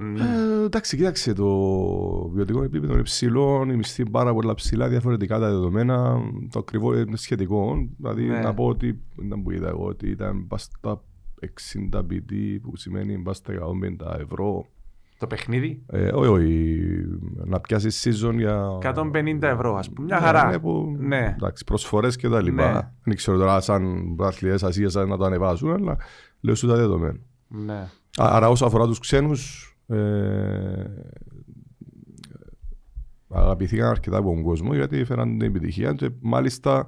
Ε, εντάξει, κοίταξε, το βιωτικό επίπεδο είναι ψηλό, οι μισθοί είναι πάρα πολλά ψηλά, διαφορετικά τα δεδομένα. Το ακριβό είναι σχετικό. Δηλαδή, Ναι. να πω ότι ήταν που είδα εγώ, ότι ήταν πας στα 60 BD, που σημαίνει πας στα 150 ευρώ. Το παιχνίδι; Ε, όχι, όχι, να πιάσεις season για. 150 ευρώ, ας πούμε. Μια Ναι, χαρά. ναι, που, Ναι. Εντάξει, προσφορές και τα Ναι. λοιπά. Δεν ξέρω τώρα σαν αθλητές Ασίας να το ανεβάσουν, αλλά λέω σου τα δεδομένα. Ναι. Α- Άρα όσο αφορά τους ξένους, ε, αγαπηθήκαν αρκετά από τον κόσμο γιατί έφεραν την επιτυχία και μάλιστα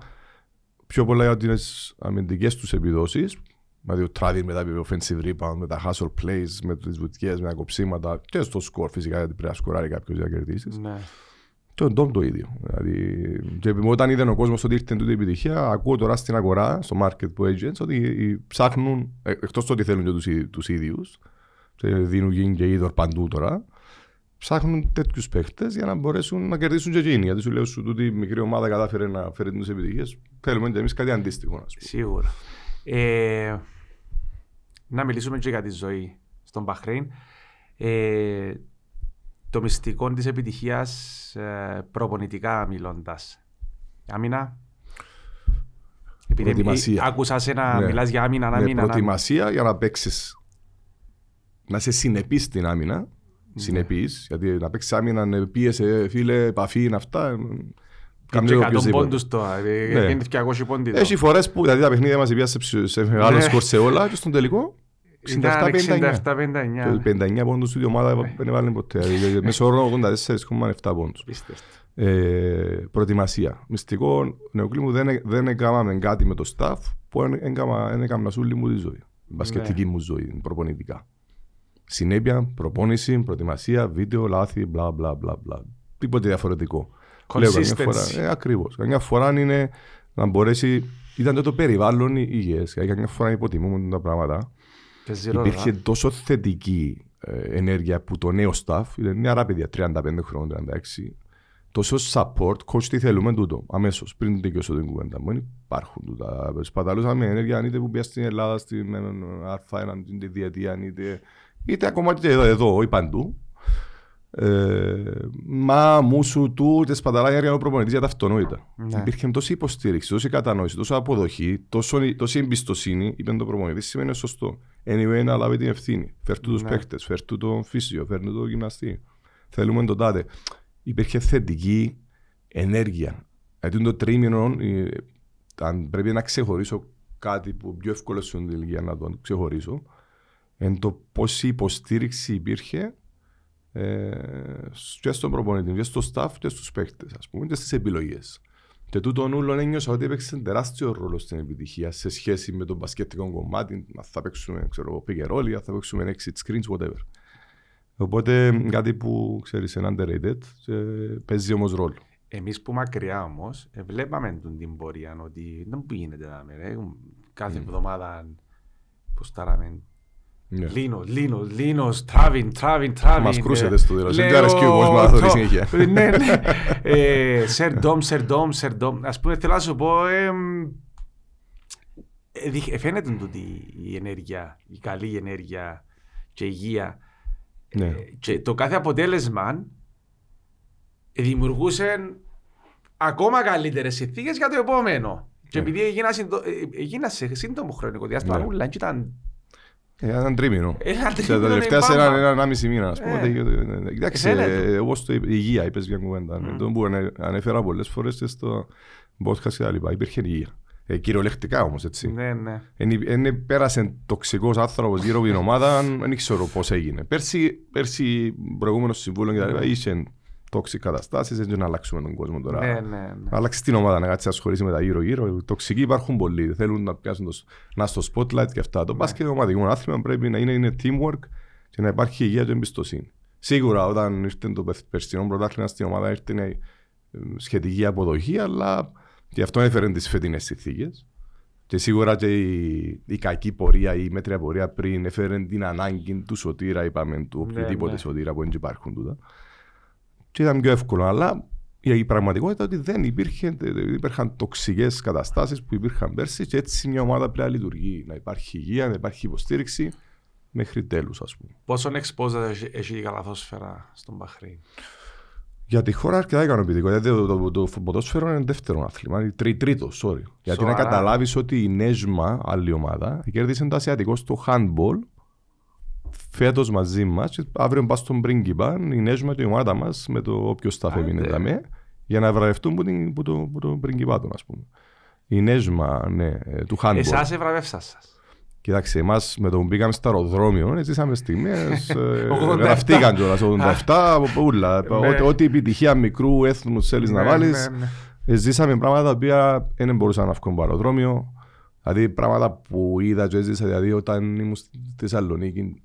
πιο πολλά για τις αμυντικές τους επιδόσεις Δηλαδή ο Τράβιν με τα offensive rebound, με τα hustle plays, με τις βουτιές, με τα κοψίματα και στο σκορ φυσικά γιατί πρέπει να σκοράρει κάποιος για να κερδίσεις. Ναι. Και ο Ντόμ το ίδιο. Δηλαδή, και όταν είδε ο κόσμος ότι ήρθε τούτη η επιτυχία, ακούω τώρα στην αγορά, στο market που agents, ότι ψάχνουν, εκτός το ότι θέλουν και τους τους ίδιους, δίνουν γίνει και είδωρ παντού τώρα, ψάχνουν τέτοιους παίχτες για να μπορέσουν να κερδίσουν και εκείνοι. Γιατί σου λέω σου τούτη η μικρή ομάδα κατάφερε να φέρει τι επιτυχίες. Θέλουμε και εμείς κάτι αντίστοιχο, ας πούμε. Σίγουρα. Ε, να μιλήσουμε και για τη ζωή στον Μπαχρέιν. Ε, το μυστικό της επιτυχίας ε, προπονητικά μιλώντας. Άμυνα. Επειδή Προετοιμασία. ε, άκουσας σε να Ναι. μιλάς για άμυνα, Με άμυνα, άμυνα. προετοιμασία για να παίξεις. Να είσαι συνεπής στην άμυνα. Ναι. Συνεπής, γιατί να παίξεις άμυνα, ναι, πίεσε, φίλε, επαφή είναι αυτά. ε, Και Καμία 100 οποιοσδήποτε. πόντους τώρα. ε, Ναι. Είναι 200 πόντοι. Έχει φορές που δηλαδή, τα παιχνίδια μας πήγαν σε, ψ- σε μεγάλο Ναι. σκορ σε όλα και στον τελικό 67-59. 67-59. Και 59 πόντους του η ομάδα δεν έβαλε ποτέ. Δηλαδή, Μέσω όρο 84,7 πόντους. Πίστευτο. Ε, προετοιμασία. Μυστικό, νεοκλήμου δεν, έ- δεν έκαναμε κάτι με το staff που δεν έκανα, δεν έκανα όλη μου τη ζωή. Η μπασκετική μου ζωή, προπονητικά. Συνέπεια, προπόνηση, προετοιμασία, βίντεο, λάθη, μπλα μπλα μπλα μπλα. Τίποτε διαφορετικό. Λέω καμιά Consistency. φορά, ε, ακριβώς. Καμιά φορά είναι να μπορέσει, ήταν το, το περιβάλλον υγιές. Δηλαδή, καμιά φορά υποτιμούμε τα πράγματα. Παίζει ρόλο, Υπήρχε α. τόσο θετική ε, ενέργεια από το νέο staff, ήταν μια νεαρά παιδιά, 35 χρόνων, 36. Τόσο support, coach τι θέλουμε τούτο, αμέσως πριν τελειώσω την κουβέντα μου. Δεν υπάρχουν τούτα. Σπαταλούσαμε ενέργεια, είτε που πια στην Ελλάδα, στην ε, Α1, την διετία, είτε, είτε ακόμα και εδώ, εδώ, όχι παντού. Ε, μα μου σου του τε σπαταλάει ενέργεια ο προπονητής για τα αυτονόητα. Ναι. Υπήρχε τόση υποστήριξη, τόση κατανόηση, τόση αποδοχή, τόσο, τόση εμπιστοσύνη, είπε το προπονητή, σημαίνει σωστό. Anyway, να λάβει την ευθύνη. Φέρτου του Ναι. παίχτε, φέρτου τον φύσιο, φέρνου τον γυμναστή. Θέλουμε τον τάδε. Υπήρχε θετική ενέργεια. Γιατί το τρίμηνο, ε, αν πρέπει να ξεχωρίσω κάτι που πιο εύκολο στην ηλικία να το ξεχωρίσω, είναι το πόση υποστήριξη υπήρχε ε, και στον προπονητή, και στο staff και στους παίχτες, ας πούμε, και στις επιλογές. Και τούτον ούλον ένιωσα ότι έπαιξε τεράστιο ρόλο στην επιτυχία σε σχέση με το μπασκετικό κομμάτι, αν θα παίξουμε, ξέρω, pick and roll, αν θα παίξουμε exit screens, whatever. Οπότε κάτι που ξέρεις είναι underrated και παίζει όμως ρόλο. Εμείς που μακριά όμως, βλέπαμε τον την πορεία ότι δεν που γίνεται να με ρε. Κάθε εβδομάδα που στάραμε Ναι. Λίνο, Λίνο, Λίνος, Τράβιν, Τράβιν, Τράβιν. Μας κρούσετε ε, στο τέλος. Δεν λέω, του αρέσκει ο κόσμος να θωρεί το- συνέχεια. Ναι, ναι. Ε, Σερντόμ, Σερντόμ, Σερντόμ. Ας πούμε, θέλω να σου πω, εμ, ε, δι- ε, φαίνεται τούτη η ενέργεια, η καλή ενέργεια και η υγεία. Ναι. Ε, Και το κάθε αποτέλεσμα δημιουργούσε ακόμα καλύτερες συνθήκες για το επόμενο. Και Ναι. επειδή έγινα, συντο- ε, έγινα σε σύντομο χρονικό διάστημα, Ναι. ούλα, και ήταν Ε, Ήταν τρίμηνο. Ένα Τα τρίμηνο τελευταία είναι σε μπάμπα. έναν ένα μισή μήνα, ας πούμε. Ε. Ε, ε, Κοιτάξτε, Φαίνεται. ε, εγώ στο είπα, η υγεία είπες μια κουβέντα. Μμ. Το που ανε- ανέφερα πολλές φορές και στο podcast και τα λοιπά. Υπήρχε υγεία. Ε, Κυριολεκτικά όμως, έτσι. Ναι, ναι. Εν πέρασε τοξικός άνθρωπος γύρω από την ομάδα, δεν ξέρω πώς έγινε. Πέρσι, πέρσι προηγούμενο συμβούλιο και τα λοιπά, είχε τόξικ καταστάσεις, δεν να αλλάξουμε τον κόσμο τώρα. Ναι, ναι, ναι. Αλλάξει την ομάδα να κάτσει να ασχολήσει με τα γύρω-γύρω. Οι τοξικοί υπάρχουν πολλοί. Θέλουν να πιάσουν το, να στο spotlight και αυτά. Το μπάσκετ είναι ομαδικό άθλημα. Πρέπει να είναι, είναι teamwork και να υπάρχει υγεία και εμπιστοσύνη. Σίγουρα όταν ήρθε το πε- περσινό πρωτάθλημα στην ομάδα ήρθε ε, σχετική αποδοχή, αλλά και αυτό έφερε τις φετινές συνθήκες. Και σίγουρα και η, η κακή πορεία, η μέτρια πορεία πριν έφερε την ανάγκη του σωτήρα, είπαμε, του Ναι, οποιοδήποτε ναι. σωτήρα που δεν υπάρχουν τούτα. Και ήταν πιο εύκολο. Αλλά η πραγματικότητα είναι ότι δεν υπήρχε, υπήρχαν τοξικές καταστάσεις που υπήρχαν πέρσι και έτσι μια ομάδα πρέπει να λειτουργεί. Να υπάρχει υγεία, να υπάρχει υποστήριξη μέχρι τέλους, ας πούμε. Πόσον exposed έχει- έχει η καλαθόσφαιρα στον Μπαχρέιν; Για τη χώρα αρκετά ικανοποιητικό. Γιατί το, το, το, το ποδόσφαιρο είναι δεύτερο άθλημα. είναι Τρί, τρίτο, sorry. Γιατί να Σοβαρά. καταλάβεις ότι η Νέσμα, άλλη ομάδα, κέρδισε το Ασιατικό στο handball φέτος μαζί μας. Αύριο πα στον πρίγκιπα, η Νέσμα και η ομάδα μας με το όποιος staff Άντε. έμεινε δαμέ, για να βραβευτούν που, την, που, το, που το πρίγκιπα του, ας πούμε. Η Νέσμα, ναι, ε, του handball. Εσάς ευραβεύσας σας. Κοιτάξτε, εμάς με το που μπήκαμε στο αεροδρόμιο, ζήσαμε στιγμές. 87. γραφτήκαν κιόλας 87, ούλα. Ναι. Ό,τι- Ό,τι επιτυχία μικρού έθνους θέλεις να Ναι, βάλεις. ναι, ναι. Ζήσαμε πράγματα τα οποία δεν μπορούσαν να βγουν από αεροδρόμιο. Δηλαδή πράγματα που είδα και έζησα δηλαδή όταν ήμουν στη Θεσσαλονίκη.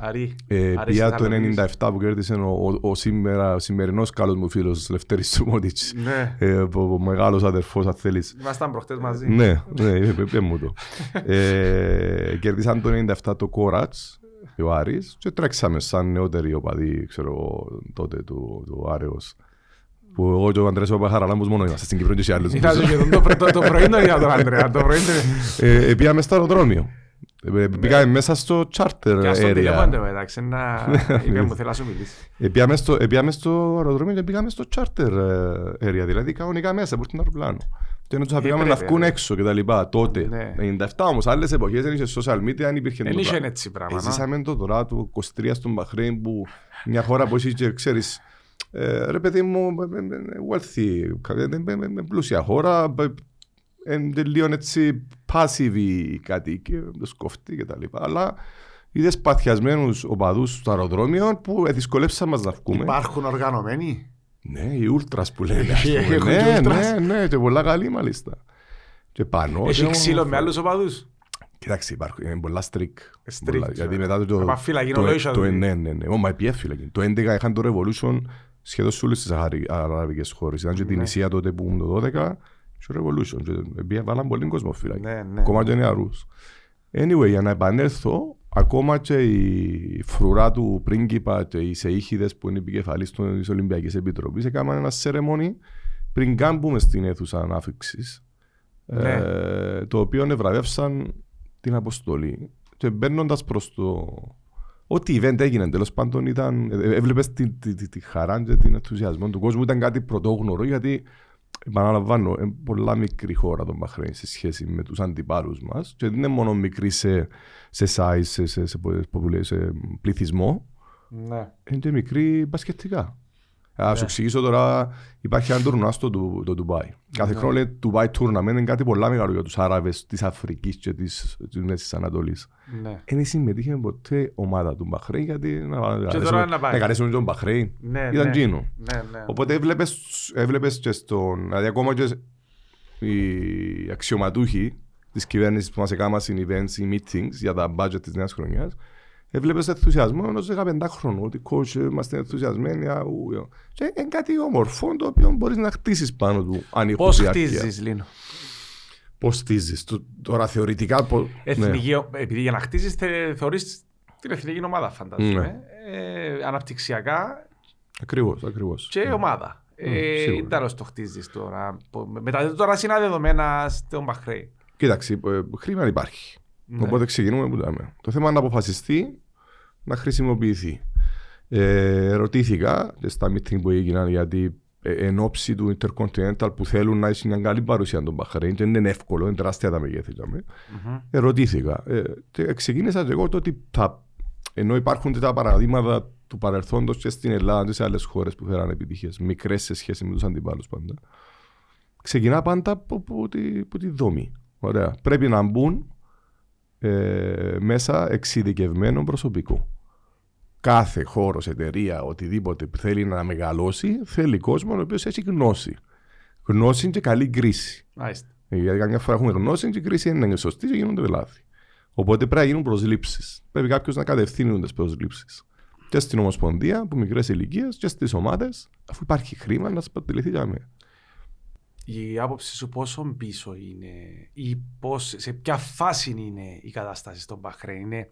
Αρή. Ε, Αρέσει πια να το το δεις. 97 που κέρδισε ο, ο, ο, σήμερα, ο σημερινός καλός μου φίλος Λευτέρης Σουμότιτς. Ναι. Ε, ο, ο μεγάλος αδερφός αν θέλεις. Ήμασταν προχτές μαζί. Ναι, ναι, είπε, είπε μου το. ε, κερδίσαν το 97 το Κόρατς, ο Άρης, και τρέξαμε σαν νεότεροι οπαδοί, ξέρω εγώ, τότε του, του Άρεος. Που εγώ και ο Ανδρέας ο Παχαραλάμπος μόνο είμαστε στην Κύπρο και σε άλλους. Ήταν σχεδόν το, το, το πρωί το είδα τον Ανδρέα. Το πρωί το... ε, ε, πήγαμε στο αεροδρόμιο. Ε, ε, πήγαμε μέσα στο charter Και στο τηλέφωνο area. του μεταξύ να... Είπε μου, θέλω να σου μιλήσει. Ε, πήγαμε στο, ε, πήγαμε στο αεροδρόμιο και πήγαμε στο charter ε, area, δηλαδή κανονικά μέσα από την αεροπλάνο. Και ενώ τους αφήγαμε να Έπρεπε, βγουν ε. έξω και τα λοιπά τότε. Ναι. 97 όμως, άλλες εποχές δεν είχες social media, δεν υπήρχε Δεν το είχε πράγμα. έτσι πράγμα. Ε, να. Ζήσαμε το τώρα του 23 στον Μπαχρέιν που μια χώρα που έχει και ξέρεις ε, ρε παιδί μου ε, ε, ε, wealthy, ε, ε, ε, ε, πλούσια χώρα ε, ε, λίγο έτσι passive οι κατοίκοι, το σκοφτεί και τα λοιπά αλλά είδες παθιασμένους οπαδούς στο αεροδρόμιο που ε, δυσκολέψαν μας να βγούμε. Υπάρχουν οργανωμένοι; Ναι, οι ούλτρας που λένε. ας πούμε. Έχουν ναι, και ούλτρας. ναι, ναι, και πολλά καλοί μάλιστα. Και πάνω. Έχει και ξύλο όμορφο. με άλλους οπαδούς; Κοιτάξτε, υπάρχουν είναι πολλά στρικ. Strict, Πολλά, Γιατί ε. μετά το. Απ' φυλακή το, ολόγησα το, δηλαδή. ναι, ναι, ναι. Όμα επί έφυλακη. Το 11 είχαν το Revolution σχεδόν σε όλες τις αραβι- αραβικές χώρες. Ήταν και την Ναι. Ισία τότε που ήμουν το 12 και το Revolution. Και επί- Βάλαν πολύ κόσμο φυλακή. Ναι, ναι. Ακόμα και νεαρούς. Anyway, για να επανέλθω, ακόμα και η φρουρά του πρίγκιπα και οι σεΐχιδες που είναι επικεφαλής της Ολυμπιακής Επιτροπής έκαναν ένα σερεμόνι πριν καν μπούμε στην αίθουσα ανάφυξης Ναι. ε, το οποίο ευραβεύσαν την αποστολή και μπαίνοντας προς το. Ό,τι event έγινε τέλος πάντων ήταν. Έβλεπες τη, τη, τη, τη χαρά και την ενθουσιασμό του κόσμου. Ήταν κάτι πρωτόγνωρο γιατί επαναλαμβάνω, είναι πολλά μικρή χώρα το Μπαχρέιν σε σχέση με τους αντιπάλους μας. Και δεν είναι μόνο μικρή σε, σε size, σε, σε, σε, popula- σε πληθυσμό, Ναι. είναι και μικρή μπασκετικά. Α σου εξηγήσω τώρα, υπάρχει ένα τουρνουά στο Ντου- το Ντουμπάι. Κάθε Ναι. χρόνο λέει Dubai Tournament είναι κάτι πολλά μεγάλο για τους Άραβες της Αφρικής και της, της Μέσης Ανατολής. Ναι. Δεν συμμετείχε ποτέ ομάδα του Μπαχρέιν γιατί να, τώρα να πάει. να καρέσουν τον Μπαχρέιν. Ναι, Ήταν ναι. τζίνο. Ναι, ναι. Οπότε έβλεπες, έβλεπες και στον, δηλαδή ακόμα και οι αξιωματούχοι της κυβέρνησης που μας έκαναν οι events, οι meetings για τα budget της νέας χρονιάς, έβλεπες ενθουσιασμό ενός 15χρονου, ότι coach είμαστε ενθουσιασμένοι. αου, αου». Και είναι κάτι όμορφο το οποίο μπορείς να χτίσεις πάνω του αν έχουν Πώς διάρκεια. χτίζεις, Λίνο; Πώς χτίζεις. Το- Τώρα θεωρητικά... πο- ναι. Εθνική, επειδή για να χτίσεις θε, θεωρείς την εθνική ομάδα, φαντάζομαι. Ναι. Ε, αναπτυξιακά Ακριβώς, ακριβώς. και ομάδα. Mm, Ε, σίγουρα. τι τέλος το χτίζεις τώρα; που- Μετά τώρα είναι δεδομένα στον Μπαχρέι. Κοίταξε, ε, χρήμα υπάρχει. Ναι. Οπότε ξεκινούμε που λέμε. Το θέμα είναι να αποφασιστεί να χρησιμοποιηθεί. Ε, ρωτήθηκα και στα meeting που έγιναν γιατί ε, εν ώψη του Intercontinental που θέλουν να έχει μια καλή παρουσία των Μπαχρέιν και δεν είναι εύκολο, είναι τεράστια τα μεγέθη. λέμε. Μμμ. Ε, ρωτήθηκα. Ε, και ξεκίνησα και εγώ το ότι θα, ενώ υπάρχουν και τα παραδείγματα του παρελθόντος και στην Ελλάδα και σε άλλες χώρες που φέραν επιτυχίες, μικρές σε σχέση με τους αντιπάλους πάντα. Ξεκινά πάντα από, από τη, από τη δομή. Ωραία. Πρέπει να μπουν ε, μέσα εξειδικευμένο προσωπικό. Κάθε χώρος, εταιρεία, οτιδήποτε που θέλει να μεγαλώσει, θέλει κόσμο ο οποίος έχει γνώση. Γνώση και καλή κρίση. Μάλιστα. Γιατί καμιά φορά έχουμε γνώση και η κρίση δεν είναι σωστή και γίνονται λάθη. Οπότε πρέπει να γίνουν προσλήψεις. Πρέπει κάποιος να κατευθύνει τις προσλήψεις. Και στην Ομοσπονδία, από μικρές ηλικίες, και στις ομάδες, αφού υπάρχει χρήμα, να σπατηληθεί για μένα. Η άποψη σου πόσο πίσω είναι ή πώς, σε ποια φάση είναι η κατάσταση στον Μπαχρέιν. Είναι,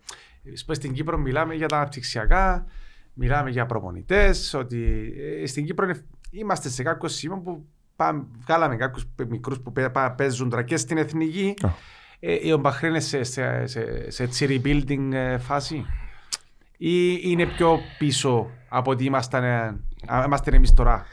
σπες, στην Κύπρο μιλάμε για τα αναπτυξιακά, μιλάμε για προπονητές, ότι ε, στην Κύπρο είναι- είμαστε σε κάποιο σημείο που πάμε, βγάλαμε κάποιους μικρούς που παι- πα- παίζουν τώρα και στην εθνική. Α. Ε, ο Μπαχρέιν είναι σε, σε, σε, σε έτσι rebuilding ε, φάση ή είναι πιο πίσω από ότι ήμασταν, ε, α, είμαστε εμείς τώρα;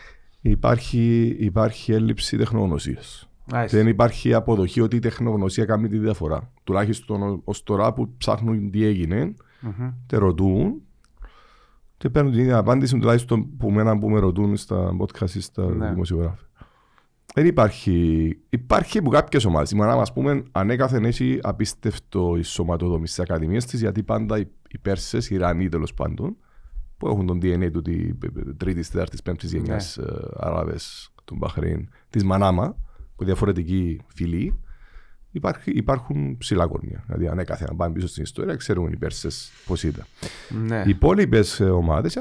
Υπάρχει, υπάρχει έλλειψη τεχνογνωσίας. Μάλιστα. Δεν υπάρχει αποδοχή ότι η τεχνογνωσία κάνει τη διαφορά. Τουλάχιστον ως τώρα που ψάχνουν τι έγινε, Μμμ. τε ρωτούν και παίρνουν την ίδια απάντηση τουλάχιστον που μένα που με ρωτούν στα podcast ή στα Ναι. δημοσιογράφια. Δεν υπάρχει. Υπάρχει από κάποιες ομάδες. Η μάνα μας πούμε ανέκαθεν έχει απίστευτο η σωματοδομή στις ακαδημίες της γιατί πάντα οι, οι Πέρσες, οι Ιρανοί τέλος πάντων, που έχουν τον DNA του τη τρίτης, τέταρτης, πέμπτης γενιάς Ναι. Άραβε του Μπαχρέιν, της Μανάμα, που διαφορετική φυλή, υπάρχει, υπάρχουν ψηλά κορμιά. Δηλαδή, ανέκαθεν να πάμε πίσω στην ιστορία, ξέρουμε οι Πέρσες πώς ήταν. Ναι. Οι υπόλοιπες ομάδες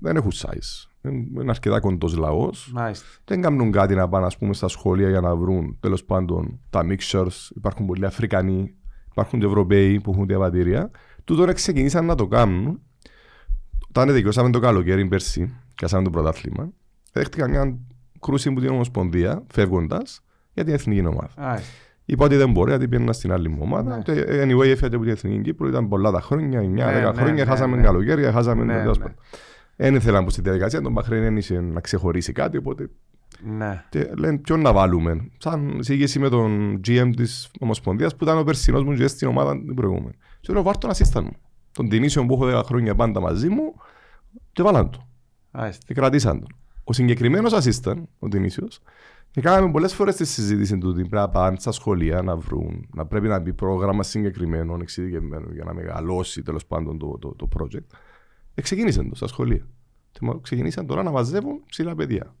δεν έχουν size. Είναι αρκετά κοντός λαός. Μάλιστα. Δεν κάνουν κάτι να πάνε ας πούμε, στα σχολεία για να βρουν τέλος πάντων τα mixtures. Υπάρχουν πολλοί Αφρικανοί, υπάρχουν και Ευρωπαίοι που έχουν διαβατήρια. Του τώρα ξεκινήσαν να το κάνουν. Όταν δικαιώσαμε το καλοκαίρι πέρσι, κασάμε το πρωτάθλημα, δέχτηκαν μια κρούση από την Ομοσπονδία φεύγοντας για την εθνική ομάδα. Μάλιστα. Είπα ότι δεν μπορεί, γιατί πήγαινα στην άλλη μου ομάδα. Ναι. Και Anyway, έφυγε από την Εθνική Κύπρο, ήταν πολλά τα χρόνια, 9-10 Ναι, ναι, χρόνια, ναι, χάσαμε ναι. καλοκαίρια, χάσαμε. Ναι, τέλος ναι. πάντων. Δεν ήθελα να μπω στη διαδικασία, τον Μπαχρέιν δεν είχε να ξεχωρίσει κάτι, οπότε Ναι. και λένε ποιον να βάλουμε; Σαν σύγκριση με τον GM της Ομοσπονδίας που ήταν ο περσινό μου και στην ομάδα την προηγούμενη. Και λέω βάρ' τον assistant μου. Τον Τινίσιο που έχω 10 χρόνια πάντα μαζί μου και βάλαν το. Μάλιστα. Και κρατήσαν τον. Ο συγκεκριμένος assistant, ο Τινίσιος, και κάναμε πολλές φορές τη συζήτηση του ότι πρέπει να πάνε στα σχολεία να βρουν, να πρέπει να μπει πρόγραμμα συγκεκριμένο, εξειδικευμένο για να μεγαλώσει τέλος πάντων το, το, το project. Ε, ξεκίνησαν το στα σχολεία. Και μα- ξεκινήσαν τώρα να μαζεύουν ψηλά παιδιά.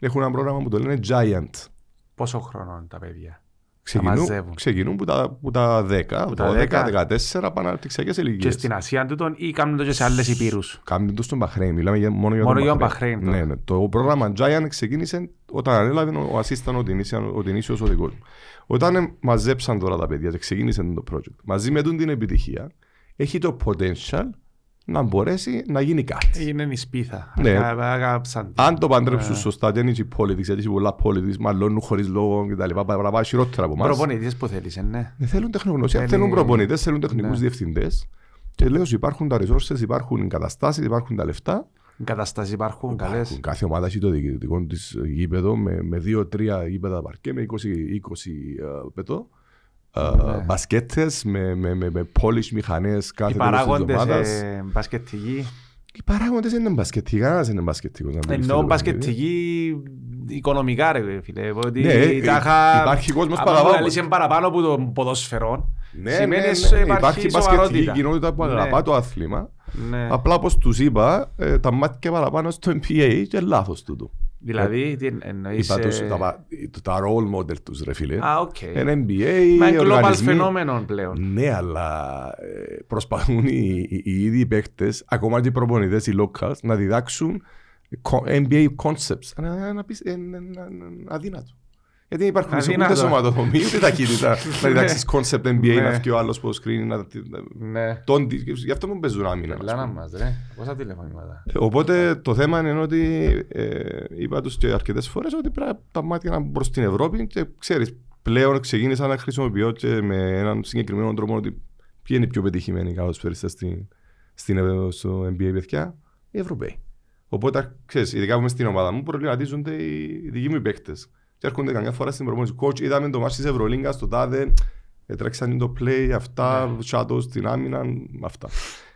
Έχουν ένα πρόγραμμα που το λένε Giant. Πόσο χρόνο είναι τα παιδιά; Ξεκινούν, μαζεύουν. ξεκινούν που τα, που τα 10, που τα τα 10, 14 παναναπτυξιακέ Και ηλικίες. στην Ασία τούτον ή κάνουν το και σε άλλες υπήρους; Κάνουν το στον Μπαχρέιν, μιλάμε για, μόνο για Μόνο τον για τον Μπαχρέιν. Μπαχρέιν Ναι, τώρα. ναι. Το πρόγραμμα Giant ξεκίνησε όταν ανέλαβε ο assistant ο Τινήσια- ο Τινήσιος ο δικός μου. Όταν ε, μαζέψαν τώρα τα παιδιά και ξεκίνησε το project, μαζί με τον την επιτυχία, έχει το potential να μπορέσει να γίνει κάτι. Είναι η σπίθα. Ναι. Αγα- Αγάψαν. Αν το παντρέψουν Ναι. σωστά, δεν είναι η politics, γιατί έχει πολλά politics, μαλώνουν χωρίς λόγο κτλ. Παραπάνω χειρότερα από εμάς. Προπονητές που θέλεις, ε, ναι. Δεν θέλουν τεχνογνωσία, Δεν θέλουν είναι- προπονητές, θέλουν τεχνικούς Ναι. διευθυντές. Και λέω σου υπάρχουν τα resources, υπάρχουν οι εγκαταστάσει, υπάρχουν τα λεφτά. Οι καταστάσεις υπάρχουν καλές. Υπάρχουν. Κάθε ομάδα έχει το δι- δικό της γήπεδο με, με δύο-τρία γήπεδα παρκέ, με 20, 20 uh, πετώ. Ναι. Μπασκέτες με, με, με, με polish μηχανές κάθε Οι τέλος της παράγοντες εβδομάδας. ε, μπασκετικοί. Οι παράγοντες δεν είναι μπασκετικοί, κανένας δεν είναι μπασκετικός. να μιλήσει Εννοώ στο παιχνίδι. μπασκετικοί οικονομικά ρε φίλε. Ότι Ναι, ε, τάχα- υπάρχει κόσμος άμα παραπάνω. βγάλεις εν παραπάνω από το ποδόσφαιρο. Ναι, σημαίνει ναι, ναι, ότι ναι, υπάρχει υπάρχει μπασκετική σοβαρότητα. κοινότητα που Ναι. αγαπά το άθλημα. Ναι. Απλά όπως τους είπα, ε, τα μάτια παραπάνω στο NBA και λάθος τούτο. Δηλαδή, τι εννοείς... Είπα τους, ε, τα, πα- τα role model τους ρε φίλε. Α, οκ. Ένα NBA, Μα είναι global οργανισμοί. φαινόμενο πλέον. Ναι, αλλά ε, προσπαθούν οι, οι, οι ίδιοι παίκτες, ακόμα και οι προπονητές, οι locals, να διδάξουν co- NBA concepts. Είναι, είναι, απίσ- είναι- είναι- είναι αδύνατο. Γιατί υπάρχουν σε Αδύνατο. ούτε σωματοδομή, ούτε ταχύτητα. Να διδάξεις concept NBA, Ναι. να βγει ο άλλος πώς screen, να... Ναι. Τον... Γι' αυτό μου παίζουν άμυνα. ας Λάνα πούμε. μας ρε. Πόσα τηλεφωνήματα. Οπότε το θέμα είναι ότι ε, είπα τους και αρκετές φορές ότι πρέπει να τα μάτια να προς την Ευρώπη και ξέρεις, πλέον ξεκίνησα να χρησιμοποιώ και με έναν συγκεκριμένο τρόπο ότι ποιοι είναι οι πιο πετυχημένοι καλοσφαιριστές στην, στην, ε, στο NBA παιδιά, οι Ευρωπαίοι. Οπότε, ξέρεις, ειδικά που είμαι στην ομάδα μου, προβληματίζονται οι, οι δικοί μου οι παίκτες. Και έρχονται καμιά φορά στην προπόνηση. Coach, είδαμε το μάτι της Ευρωλίγκας, το τάδε, έτρεξαν το play, αυτά, Ναι. shadows στην άμυνα, αυτά.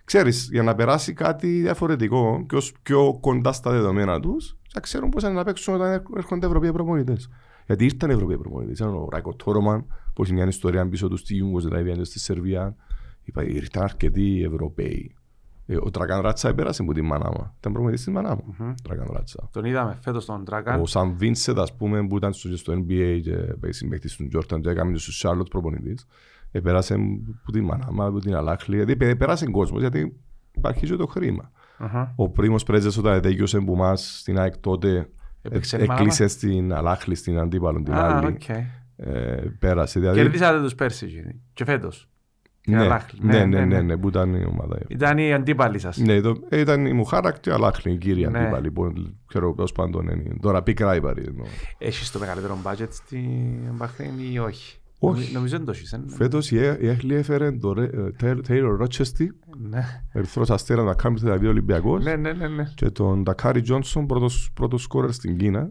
Ξέρεις, για να περάσει κάτι διαφορετικό και ως πιο κοντά στα δεδομένα τους, θα ξέρουν πώς είναι να παίξουν όταν έρχ- έρχονται Ευρωπαίοι προπονητές. Γιατί ήρθαν Ευρωπαίοι προπονητές. Ήταν ο Ράικο Τόρομαν, που έχει μια ιστορία πίσω του στη Ιούγκοσλαβία και στη Σερβία. Είπα, ήρθαν αρκετοί Ευρωπαίοι. Ε, Ο Τρακάν Ράτσα επέρασε από τη μάνα μου. Ήταν προπονητής της μάνας μου. Μμμ. Τρακάν Ράτσα. Τον είδαμε φέτος τον Τράκαν. Ο Σαν Βίνσετ, ας πούμε, που ήταν στο, στο NBA και παίζει συμπαίκτης του Τζόρταν και έκαμε και στο Σάρλοτ προπονητής. Επέρασε από τη μάνα από την Αλάχλη. Γιατί πε- πέρασε κόσμος, γιατί υπάρχει και το χρήμα. Αχα. Ο Πρίμος Πρέτζες όταν τέγιωσε που μας στην ΑΕΚ τότε Έπαιξε ε, η μάνα. έκλεισε στην Αλάχλη, στην αντίπαλο την Α, άλλη. οκ. Ε, πέρασε. Δηλαδή, Κερδίσατε τους πέρσι εκείνοι. και φέτος. Η ναι, Αλάχλη. ναι, Ναι, ναι, ναι, ναι, ναι. ναι, που ήταν η ομάδα. Ήταν οι αντίπαλοι σας. Ναι, το, ε, ήταν η Μουχάρακ και η Αλάχλη, η κύρια Ναι. αντίπαλη. Που, ξέρω πώς πάντων είναι. Τώρα πει Κράιπαρη. εννοώ. Έχεις το μεγαλύτερο budget στην Μπαχρέιν ή όχι; Όχι. Νομι- Νομίζω δεν το έχεις. ε. Φέτος η Ε- η Έχλη έφερε τον Ρε- ε, Τέιλ- Τέιλορ Ρότσεστη, Ναι. Ερυθρός Αστέρας να κάνει τα δύο Ολυμπιακός Ναι, ναι, ναι, ναι. και τον Τακάρι Τζόνσον πρώτος, πρώτος σκόρερ στην Κίνα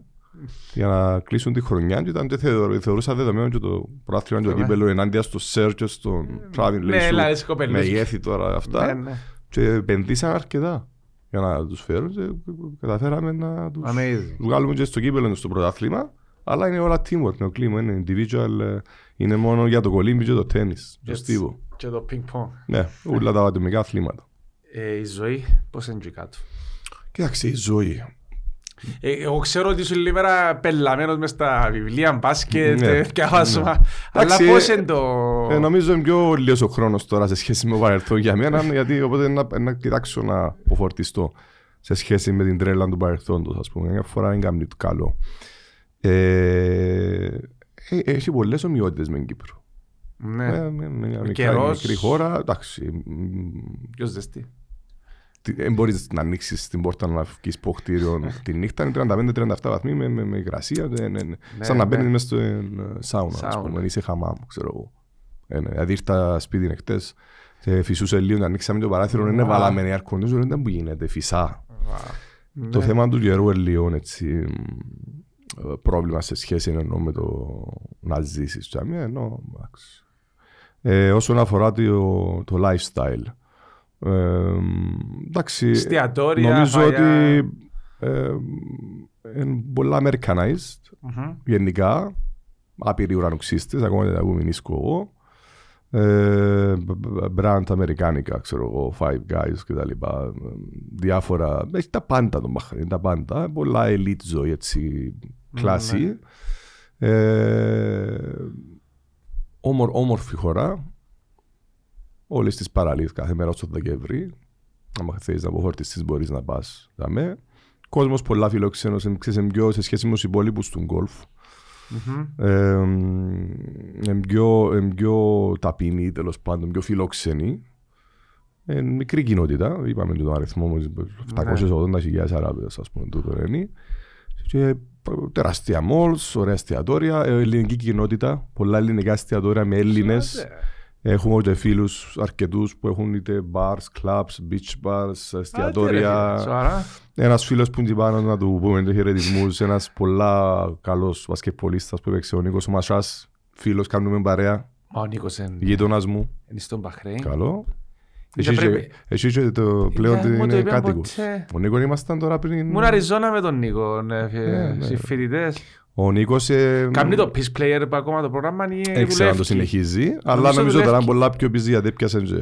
για να κλείσουν τη χρονιά και ήταν και θεω- θεωρούσα δεδομένο και το πρόθυμα και το Ναι. κύπελο ενάντια στο Σέρ και στον Τράβιν Ναι, έλα, λέει εσύ σου κοπέλους. μεγέθη τώρα αυτά Ναι, ναι. και επενδύσαν αρκετά για να τους φέρουν και καταφέραμε να τους Amazing. τους βγάλουμε και στο κύπελο στο πρωτάθλημα αλλά είναι όλα teamwork, είναι ο κλίμα, είναι individual, ε, είναι μόνο για το κολύμπι και το τέννις, το Έτσι. στίβο. Και το ping pong. Ναι, όλα τα ατομικά αθλήματα. Ε, η ζωή, πώς είναι εκεί κάτω; Κοίταξε, η ζωή. Ε, εγώ ξέρω ότι είσαι σήμερα πελαμένος μες στα βιβλία μπάσκετ, Ναι. ε, διαβάσμα. Ναι. Αλλά Εντάξει, πώς ε, είναι το... Ε, νομίζω είναι πιο λίγος ο χρόνος τώρα σε σχέση με το παρελθόν για μένα, γιατί οπότε να, να κοιτάξω να αποφορτιστώ σε σχέση με την τρέλα του παρελθόντος, ας πούμε. Μια φορά είναι κάνει το καλό. Ε, ε, έχει πολλές ομοιότητες με την Κύπρο. Ναι, Ε, με- με μια μικρή, καιρός. μικρή χώρα, εντάξει. μ, ποιος ζεστή. Τι- Δεν μπορείς να ανοίξεις την πόρτα να βγεις από κτίριο τη νύχτα, είναι 35-37 βαθμοί με, με, με υγρασία. ναι, ναι, ναι. Σαν να ναι. μπαίνεις μέσα στο ε, σάουνα, ας Σάουνα. πούμε, είσαι χαμάμ, ξέρω εγώ. Ε, ναι. Δηλαδή ήρθα σπίτι χτες, και φυσούσε λίγο, να ανοίξαμε το παράθυρο, είναι Α. βάλαμε air conditioner, δεν ήταν που γίνεται, φυσά. Το Ναι. θέμα του καιρού είναι λίγο έτσι, μ, ε, πρόβλημα σε σχέση εννοώ με το να ζήσεις. Και αμέ, ενώ, εντάξει. Ε, όσον αφορά το, το lifestyle. Ε, εντάξει, Εστιατόρια, νομίζω φαγιά. ότι ε, είναι πολλά Americanized Μμμ. γενικά. Άπειροι ουρανοξύστες, ακόμα δεν τα πούμε μηνίσκω εγώ. Ε, brand αμερικάνικα, ξέρω εγώ, Five Guys και τα λοιπά. Διάφορα, έχει τα πάντα τον Μπαχρέιν, τα πάντα. Πολλά elite ζωή, έτσι, κλάση. Ε, όμορ, όμορφη χώρα. Όλες τις παραλίες κάθε μέρα στο Δεκέμβρη. Αν θέλεις να αποφορτιστείς μπορείς να πας. Δαμε. Κόσμος πολλά φιλόξενος, είναι, ξέρεις, είναι πιο σε σχέση με τους υπόλοιπους του γκολφ. Μμμ. Ε, είναι πιο, είναι πιο ταπεινοί, τέλος πάντων, πιο φιλόξενοι. Ε, μικρή κοινότητα, είπαμε και τον αριθμό μας, 780.000 Αράβες, ας πούμε, τούτο είναι. Και τεράστια malls, ωραία εστιατόρια, ε, ελληνική κοινότητα, πολλά ελληνικά εστιατόρια με Έλληνες. Έχουμε ούτε φίλους αρκετούς που έχουν είτε bars, clubs, beach bars, εστιατόρια. Σοβαρά. Ένας φίλος που είναι πάνω να του πούμε το χαιρετισμούς, ένας πολλά καλός βασκεπολίστας που έπαιξε ο Νίκος ο Μασάς, φίλος, κάνουμε παρέα, Μα ο Νίκος είναι γείτονας μου, είναι στον Μπαχρέιν. καλό. Δεν Εσύ πρέπει- και- Εσύ και το πλέον Ναι, μου το είναι είπε κάτοικος. ποτέ. Ο Νίκος ήμασταν τώρα πριν... Ήμουν Αριζόνα με τον Νίκο, ναι, Ναι, ναι. συμφοιτητές. Ο Νίκος... ε, Κάνει το PeacePlayers που ακόμα το πρόγραμμα ή Δεν ξέρω αν το δουλεύει. συνεχίζει, αλλά Νομίζω νομίζω τώρα δουλεύει. είναι πολλά πιο busy γιατί έπιασε και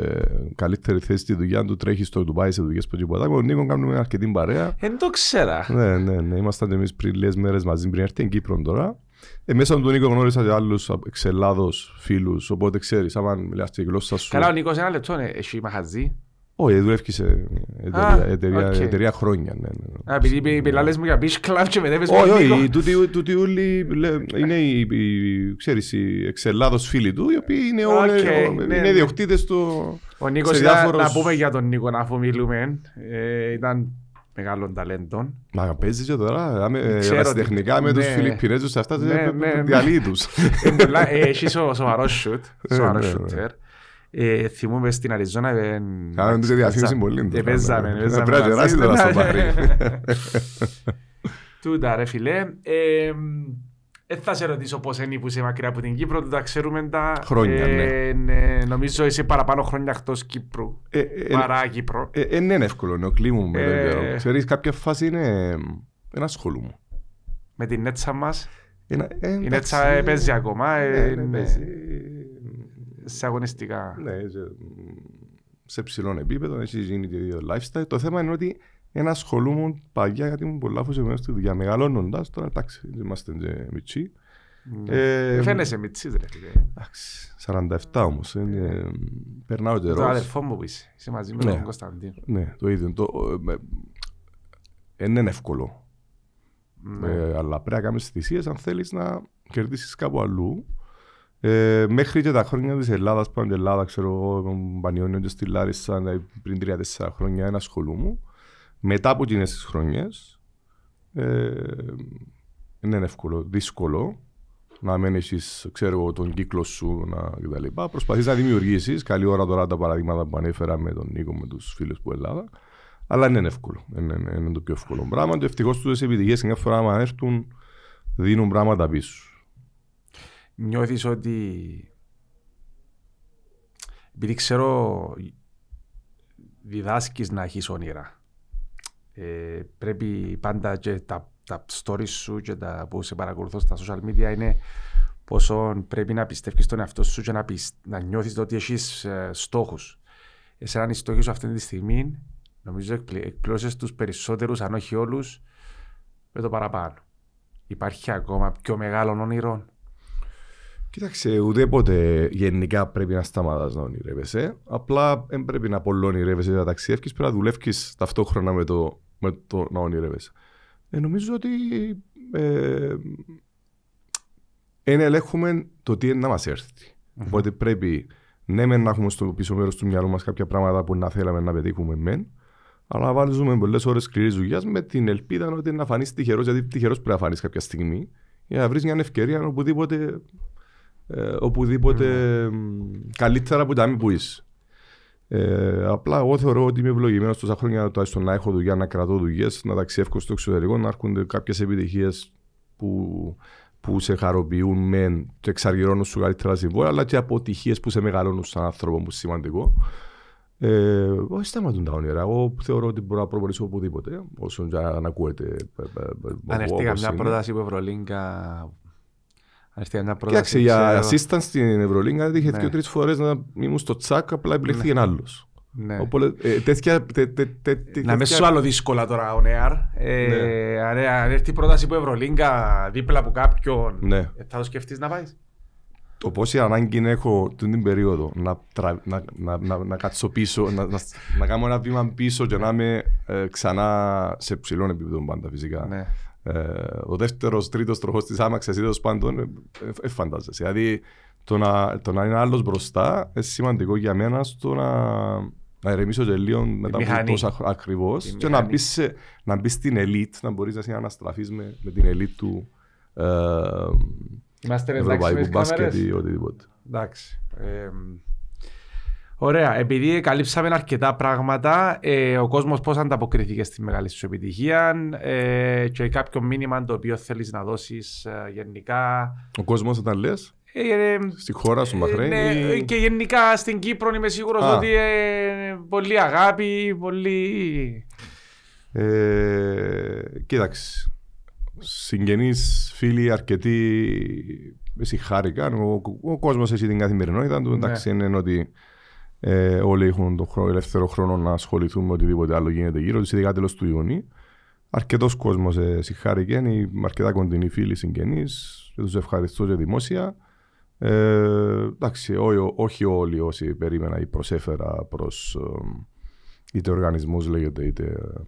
καλύτερη θέση στη δουλειά του, τρέχει στο Ντουμπάι σε δουλειές που τίποτα. Με τον Νίκος κάνουμε αρκετή παρέα. Δεν το ξέρα. Ναι, ναι, ναι. Ήμασταν εμείς πριν λίγες μέρες μαζί πριν έρθει στην Κύπρο τώρα. Ε, μέσα από τον Νίκο γνώρισα και άλλους εξ Ελλάδος φίλους, οπότε ξέρεις, άμα μιλάς τη γλώσσα σου. Καλά, ο Νίκος ένα λεπτό, ναι, έχει μαγαζί. Όχι, δουλεύει σε εταιρεία, εταιρεία, οκ. εταιρεία χρόνια. Ναι, ναι. Α, επειδή είπε- είπε λάλες μου για beach club και μετά είπες Όχι, μου όχι, Νίκο. τούτοι- τούτοι όλοι λέ- είναι οι, οι, ξέρεις, οι εξελάδος φίλοι του, οι οποίοι είναι, Οκ, όλοι- ναι, είναι ναι. ιδιοκτήτες του. Ο Νίκος σε ήταν, διάφορους- να πούμε για τον Νίκο αφού μιλούμε, ε, ήταν μεγάλων ταλέντων. Μα παίζεις και τώρα, άμε- Ξέρω ερασιτεχνικά με τους ναι. Φιλιππινέζους αυτά, Ναι, ε, ναι, ναι. διαλύει τους. Ε, πολλά- ε, Έχεις σο- σοβαρός σουτ, σοβαρός ναι, ναι. σούτερ. Ε, Θυμούμαι στην Αριζόνα. ε, Κάναμε τους διαφήμιση παίζα- πολύ. ε, Παίζαμε, Ναι, παίζαμε. Πρέπει να μαζί. γεράσει τώρα στο Μπαχρέιν. Τούτα ρε φιλέ. Ε, Δεν θα σε ρωτήσω πώς είναι που είσαι μακριά από την Κύπρο, του τα ξέρουμε τα... Χρόνια, Ε, ναι. Νομίζω είσαι παραπάνω χρόνια εκτός Κύπρου, Ε, ε, παρά Κύπρο. ε, ε, Είναι εύκολο, είναι ο κλίμου με τον Ε. καιρό. Ξέρεις, κάποια φάση είναι ένα ασχολούμαι. Με την νέτσα μας, Ένα- ε, η εντάξει, νέτσα ε, παίζει ακόμα, ε, Ναι, ναι, είναι παίζει. Σε αγωνιστικά. Ναι, σε, σε ψηλό επίπεδο, έχει γίνει και ίδιο lifestyle. Το θέμα είναι ότι ένα ασχολούμαι παλιά γιατί ήμουν πολλά αφοσιωμένος στη δουλειά. Μεγαλώνοντας, τώρα εντάξει, είμαστε και μητσί. Ναι. Ε, Ε, Φαίνεσαι μητσής ρε φίλε. Εντάξει, 47 όμως, είναι, περνάω Το καιρός. αδερφό μου που είσαι, είσαι μαζί με Ναι. τον Κωνσταντίνο. Ναι, το ίδιο. Το, ε, ε, είναι εύκολο. Ναι. Ε, αλλά πρέπει να κάνεις θυσίες αν θέλεις να κερδίσεις κάπου αλλού. Ε, μέχρι και τα χρόνια της Ελλάδας, πάνω στην Ελλάδα, ξέρω εγώ, τον Πανιόνιο και στη Λάρισα, δηλαδή πριν τρία-τέσσερα χρόνια, ένα ασχολούμαι. Μετά από εκείνες τις χρονιές, ε, είναι εύκολο, δύσκολο να μην έχεις, ξέρω εγώ, τον κύκλο σου να, κτλ. Προσπαθείς να δημιουργήσεις, καλή ώρα τώρα τα παραδείγματα που ανέφερα με τον Νίκο, με τους φίλους που Ελλάδα, αλλά είναι εύκολο, είναι, είναι, είναι το πιο εύκολο πράγμα και ευτυχώς τούτες επιτυχίες μια φορά άμα έρθουν δίνουν πράγματα πίσω. Νιώθεις ότι επειδή ξέρω διδάσκεις να έχεις όνειρα ε, πρέπει πάντα και τα, τα stories σου και τα που σε παρακολουθώ στα social media είναι πόσο πρέπει να πιστεύεις στον εαυτό σου και να, πισ- να νιώθεις ότι έχεις ε, στόχους. Εσένα οι στόχοι σου αυτή τη στιγμή νομίζω εκπλη- εκπλήρωσες τους περισσότερους αν όχι όλους με το παραπάνω. Υπάρχει ακόμα πιο μεγάλο όνειρο. Κοίταξε, ουδέποτε γενικά πρέπει να σταματάς να ονειρεύεσαι. Απλά δεν πρέπει να πολύ ονειρεύεσαι να ταξιεύεις, πρέπει να δουλεύεις ταυτόχρονα με το, με το να ονειρεύεσαι. Ε, νομίζω ότι ε, εν ελέγχουμε το τι είναι να μας έρθει. Οπότε πρέπει ναι μεν να έχουμε στο πίσω μέρος του μυαλού μας κάποια πράγματα που να θέλαμε να πετύχουμε μεν, αλλά να βάλουμε πολλές ώρες σκληρής δουλειάς με την ελπίδα ότι να φανείς τυχερός, γιατί τυχερός πρέπει να φανείς κάποια στιγμή για να βρεις μια ευκαιρία οπουδήποτε ε, οπουδήποτε μ, καλύτερα από τα μη που είσαι. Ε, απλά εγώ θεωρώ ότι είμαι ευλογημένος τόσα χρόνια τουλάχιστον να έχω δουλειά, να κρατώ δουλειές, να ταξιεύω στο εξωτερικό, να έρχονται κάποιες επιτυχίες που, που σε χαροποιούν μεν και εξαργυρώνουν σου καλύτερα συμβόλαια, αλλά και αποτυχίες που σε μεγαλώνουν σαν άνθρωπο που είναι σημαντικό. Ε, όχι σταματούν τα όνειρα. Εγώ θεωρώ ότι μπορώ να προχωρήσω οπουδήποτε, όσο και αν ακούετε. ε, ε, ε, Αν έρθει όπως καμιά είναι. πρόταση από Ευρωλίγκα. Αν έρθει καμιά πρόταση. Κοίταξε, για ξέρω- assistant στην Ευρωλίγκα έτυχε Ναι. δύο-τρει φορές να ήμουν στο τσάκ, απλά επιλέχθηκε ένα άλλο. Ναι. Οπότε ε, τέτοια. τε- τε- τε- τε- Να με τέτοια- σου άλλο δύσκολα τώρα ο Νέαρ. Ε, αν, αν έρθει πρόταση από Ευρωλίγκα δίπλα από κάποιον, Ναι. ε, θα το σκεφτείς να πάεις; Το πόση ανάγκη έχω την περίοδο να, τρα, να, να, να, να κάτσω πίσω, να, να, να κάνω ένα βήμα πίσω και να είμαι ε, ξανά σε ψηλό επίπεδο πάντα φυσικά. Ναι. Ε, ο δεύτερος, τρίτος τροχός της άμαξα ή τέλος πάντων, ε, ε, ε, φαντάζεσαι. Δηλαδή το να, το να είναι άλλος μπροστά είναι σημαντικό για μένα στο να, να ηρεμήσω και λίγο μετά από μηχανή. τόσα χρόνια ακριβώς Τη και να μηχανή. μπεις, σε, να μπεις στην ελίτ, να μπορείς να αναστραφεί με, με την ελίτ του ε, Είμαστε εντάξει με ευρωπαϊκού τις μπάσκετ κάμερες. ή οτιδήποτε. Εντάξει. Ε, ωραία. Επειδή καλύψαμε αρκετά πράγματα, ε, ο κόσμος πώς ανταποκριθήκε στη μεγάλη σου επιτυχία ε, και κάποιο μήνυμα το οποίο θέλεις να δώσεις ε, γενικά; Ο κόσμος όταν λες, Ε, ε, στη χώρα σου, Ε, Μαχρέιν. ναι, ή- και γενικά στην Κύπρο είμαι σίγουρος Α. ότι ε, πολύ αγάπη, πολύ... Ε, κοίταξε. Συγγενείς, φίλοι, αρκετοί με συγχάρηκαν. Ο, ο κόσμος έχει την καθημερινότητα του. Ναι. Εντάξει, είναι ότι ε, όλοι έχουν τον χρόνο, ελεύθερο χρόνο να ασχοληθούν με οτιδήποτε άλλο γίνεται γύρω τους, ειδικά τέλος του Ιουνίου. Αρκετός κόσμος ε, συγχάρηκε, είναι αρκετά κοντινοί φίλοι συγγενείς και τους ευχαριστώ και δημόσια. Ε, εντάξει, ό- όχι όλοι όσοι περίμενα ή προσέφερα προς, ε, είτε οργανισμούς λέγεται είτε ε,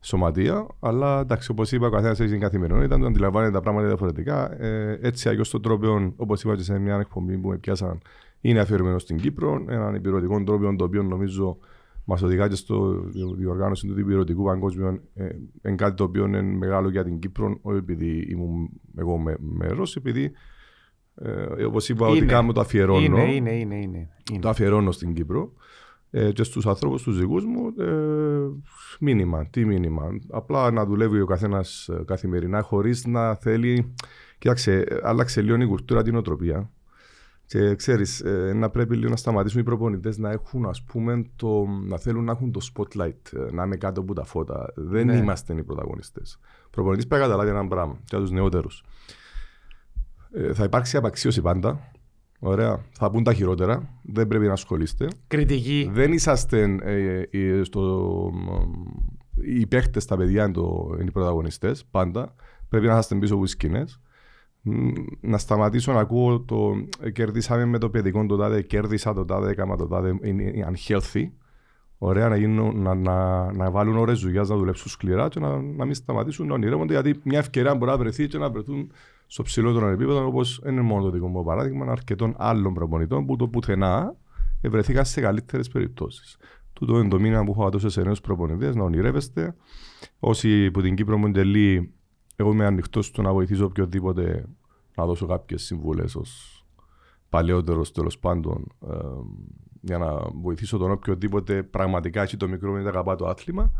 σωματεία, αλλά εντάξει, όπως είπα, ο καθένας έχει την καθημερινότητα, το αντιλαμβάνεται τα πράγματα διαφορετικά. Ε, έτσι, αλλιώς το τρόπο, όπως είπα και σε μια εκπομπή που με πιάσαν, είναι αφιερωμένο στην Κύπρο. Έναν υπηρετικό τρόπο, το οποίο νομίζω μας οδηγά και στο διοργάνωση του υπηρετικού παγκόσμιου. Ε, είναι κάτι το οποίο είναι μεγάλο για την Κύπρο, όχι επειδή ήμουν εγώ μέρος, επειδή ε, όπως είπα, είναι, ότι κάνω το αφιερώνω. Είναι, είναι, είναι, είναι, Το αφιερώνω στην Κύπρο ε, και στους ανθρώπους τους δικούς μου ε, μήνυμα, τι μήνυμα. Απλά να δουλεύει ο καθένας ε, καθημερινά χωρίς να θέλει... Κοίταξε, άλλαξε λίγο η κουλτούρα την οτροπία. Και ξέρεις, ε, να πρέπει λίγο να σταματήσουν οι προπονητές να έχουν, ας πούμε, το, να θέλουν να έχουν το spotlight, ε, να είναι κάτω από τα φώτα. Δεν ναι. είμαστε οι πρωταγωνιστές. Ο προπονητής πρέπει να καταλάβει έναν πράγμα για τους νεότερους. Ε, θα υπάρξει απαξίωση πάντα. Ωραία. Θα πούν τα χειρότερα. Δεν πρέπει να ασχολείστε. Κριτική. Δεν είσαστε ε, ε, στο, οι παίχτε, τα παιδιά είναι, το, είναι οι πρωταγωνιστές πάντα. Πρέπει να είστε πίσω από τις σκηνές. Να σταματήσω να ακούω το κερδίσαμε με το παιδικό το τάδε, κέρδισα το τάδε, έκανα το τάδε, είναι unhealthy. Ωραία, να, γίνουν, να, να, να βάλουν ώρε δουλειά, να δουλέψουν σκληρά και να, να μην σταματήσουν να ονειρεύονται γιατί μια ευκαιρία μπορεί να βρεθεί και να βρεθούν στο ψηλότερο επίπεδο, όπως είναι μόνο το δικό μου παράδειγμα, αρκετών άλλων προπονητών που το πουθενά βρεθήκαν σε καλύτερες περιπτώσεις. Τούτο είναι το μήνυμα που έχω δώσει σε νέους προπονητές, να ονειρεύεστε. Όσοι που την Κύπρο μου τελεί, εγώ είμαι ανοιχτός στο να βοηθήσω οποιοδήποτε να δώσω κάποιες συμβουλές ως παλαιότερος τέλος πάντων ε, για να βοηθήσω τον οποιοδήποτε πραγματικά έχει το μικρό μην αγαπά το άθλημα.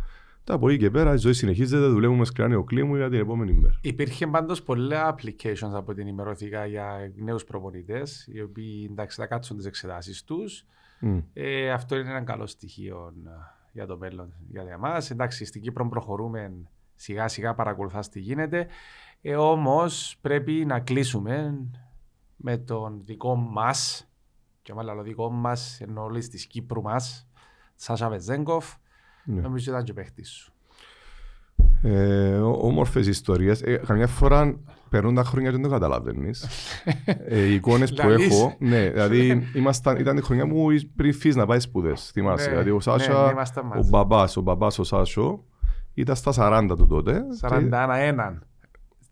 Τα από εκεί και πέρα η ζωή συνεχίζεται, δουλεύουμε σκληρά νεοκλήμου για την επόμενη μέρα. Υπήρχε πάντως πολλά applications από την ημερωθήκα για νέους προπονητές, οι οποίοι εντάξει, θα κάτσουν τις εξετάσεις τους. Mm. Ε, αυτό είναι ένα καλό στοιχείο ε, για το μέλλον για εμάς. Εντάξει, στην Κύπρο προχωρούμε σιγά σιγά, παρακολουθάς τι γίνεται. Ε, Όμως πρέπει να κλείσουμε με τον δικό μας, και μάλλον το δικό μας, ενώ όλης της Κύπρου μας, Σάσα Βεζέγκοφ ναι. Νομίζω ήταν και παίχτης σου. Ε, όμορφες ιστορίες. Ε, καμιά φορά περνούν τα χρόνια και δεν το καταλαβαίνεις. ε, οι εικόνες που έχω, ναι, δηλαδή ήμασταν, ήταν η χρονιά μου πριν φύγεις να πάει σπουδές. Θυμάσαι, ναι, δηλαδή ο Σάσα, ναι, ο μπαμπάς, ο μπαμπάς ο Σάσο, ήταν στα 40 του τότε. 41.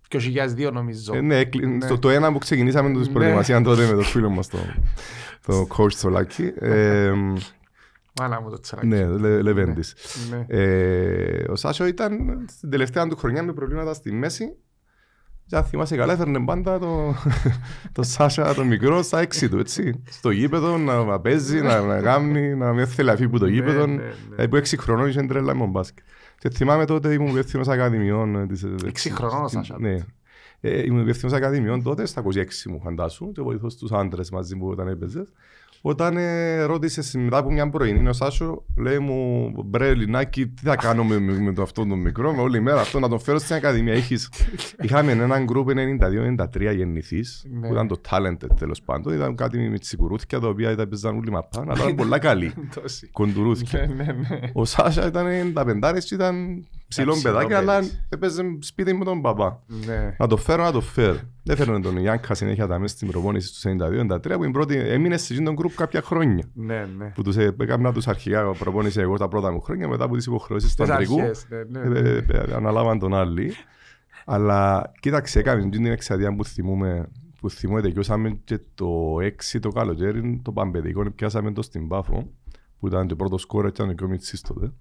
Και ο 2002 νομίζω. Ε, ναι, ναι. Στο, το ένα που ξεκινήσαμε την ναι. προετοιμασίας τότε με το φίλο μας, το, το coach Σολάκη. Ε, Μάνα μου το τσαράκι. Ναι, Λε, Λεβέντης. Ναι. Ε, ο Σάσο ήταν στην τελευταία του χρονιά με προβλήματα στη μέση και αν θυμάσαι καλά έφερνε πάντα το, το Σάσα το μικρό στα έξι του, έτσι. Στο γήπεδο να παίζει, να, να γάμνει, να μην θέλει αφή που το ναι, γήπεδο. Ναι, ναι, ναι. που έξι χρονών είχε τρέλα με μπάσκετ. Και θυμάμαι τότε ήμουν υπεύθυνος ακαδημιών. Έξι χρονών ο Σάσα. Ναι. Ε, ήμουν υπεύθυνος ακαδημιών τότε, στα 26 μου φαντάσου, και βοηθός τους άντρες μαζί που όταν έπαιζες. Όταν ε, ρώτησε μετά από μια πρωινή, ο Σάσο λέει μου: Μπρε, Λινάκι, τι θα κάνουμε με, με το αυτό το μικρό, με όλη μέρα αυτό να τον φέρω στην Ακαδημία. Έχεις... Είχαμε έναν γκρουπ 92-93 γεννηθή, ναι. που ήταν το talented τέλος πάντων. Ήταν κάτι με τσικουρούθια τα οποία ήταν παίζαν όλοι μαπάν, αλλά ήταν πολλά καλή. Κοντουρούθια. Ναι, ναι, ο Σάσα ήταν 95 και ήταν ψηλό παιδάκι, αλλά έπαιζε σπίτι με τον παπά. Να το φέρω, να το φέρω. Δεν φέρνω τον Ιάνκα συνέχεια τα μέσα στην προπόνηση του 92-93 που πρώτη, έμεινε σε τον γκρουπ κάποια χρόνια. Ναι, ναι. Που τους έκανα τους αρχικά προπόνηση εγώ τα πρώτα μου χρόνια μετά από τις υποχρεώσεις του αντρικού. Ναι, ναι, ναι. Ε, ε, αναλάβαν τον άλλοι. Αλλά κοίταξε, έκαμε την εξαδία που θυμούμε που θυμούμε τελειώσαμε και το 6 το καλοκαίρι το παμπεδικό πιάσαμε το στην Πάφο που ήταν το πρώτος σκόρ ήταν και ο Μιτσής τότε.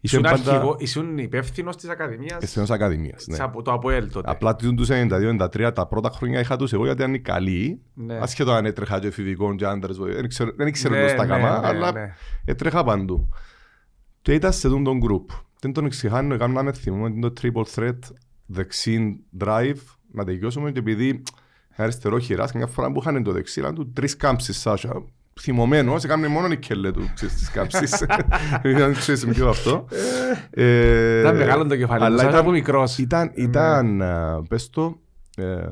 Ήσουν, πάντα... ήσουν υπεύθυνος της Ακαδημίας. Υπεύθυνος Ακαδημίας, ναι. Από το ΑΠΟΕΛ τότε. Απλά τους 92-93 τα πρώτα χρόνια είχα τους εγώ γιατί ήταν καλοί. Ναι. Ασχέτω αν έτρεχα και εφηβικών και άντρες. Δεν ξέρω, δεν ξέρω ναι, τα ναι, κάμα, ναι, αλλά ναι. έτρεχα παντού. Και ήταν σε τον γκρουπ. Δεν τον εξηγάνω, έκαναμε θυμούμε το triple threat δεξί drive να τελειώσουμε και επειδή αριστερό χειράς, μια φορά που είχαν το δεξί, ήταν του τρεις κάμψεις Σάσα θυμωμένος, έκανε μόνο η κέλε του στις κάψεις. Ήταν ξέρεις πιο αυτό. Ε, ήταν μεγάλο το κεφάλι, αλλά ήταν από μικρός. Ήταν, ήταν πες το, ε,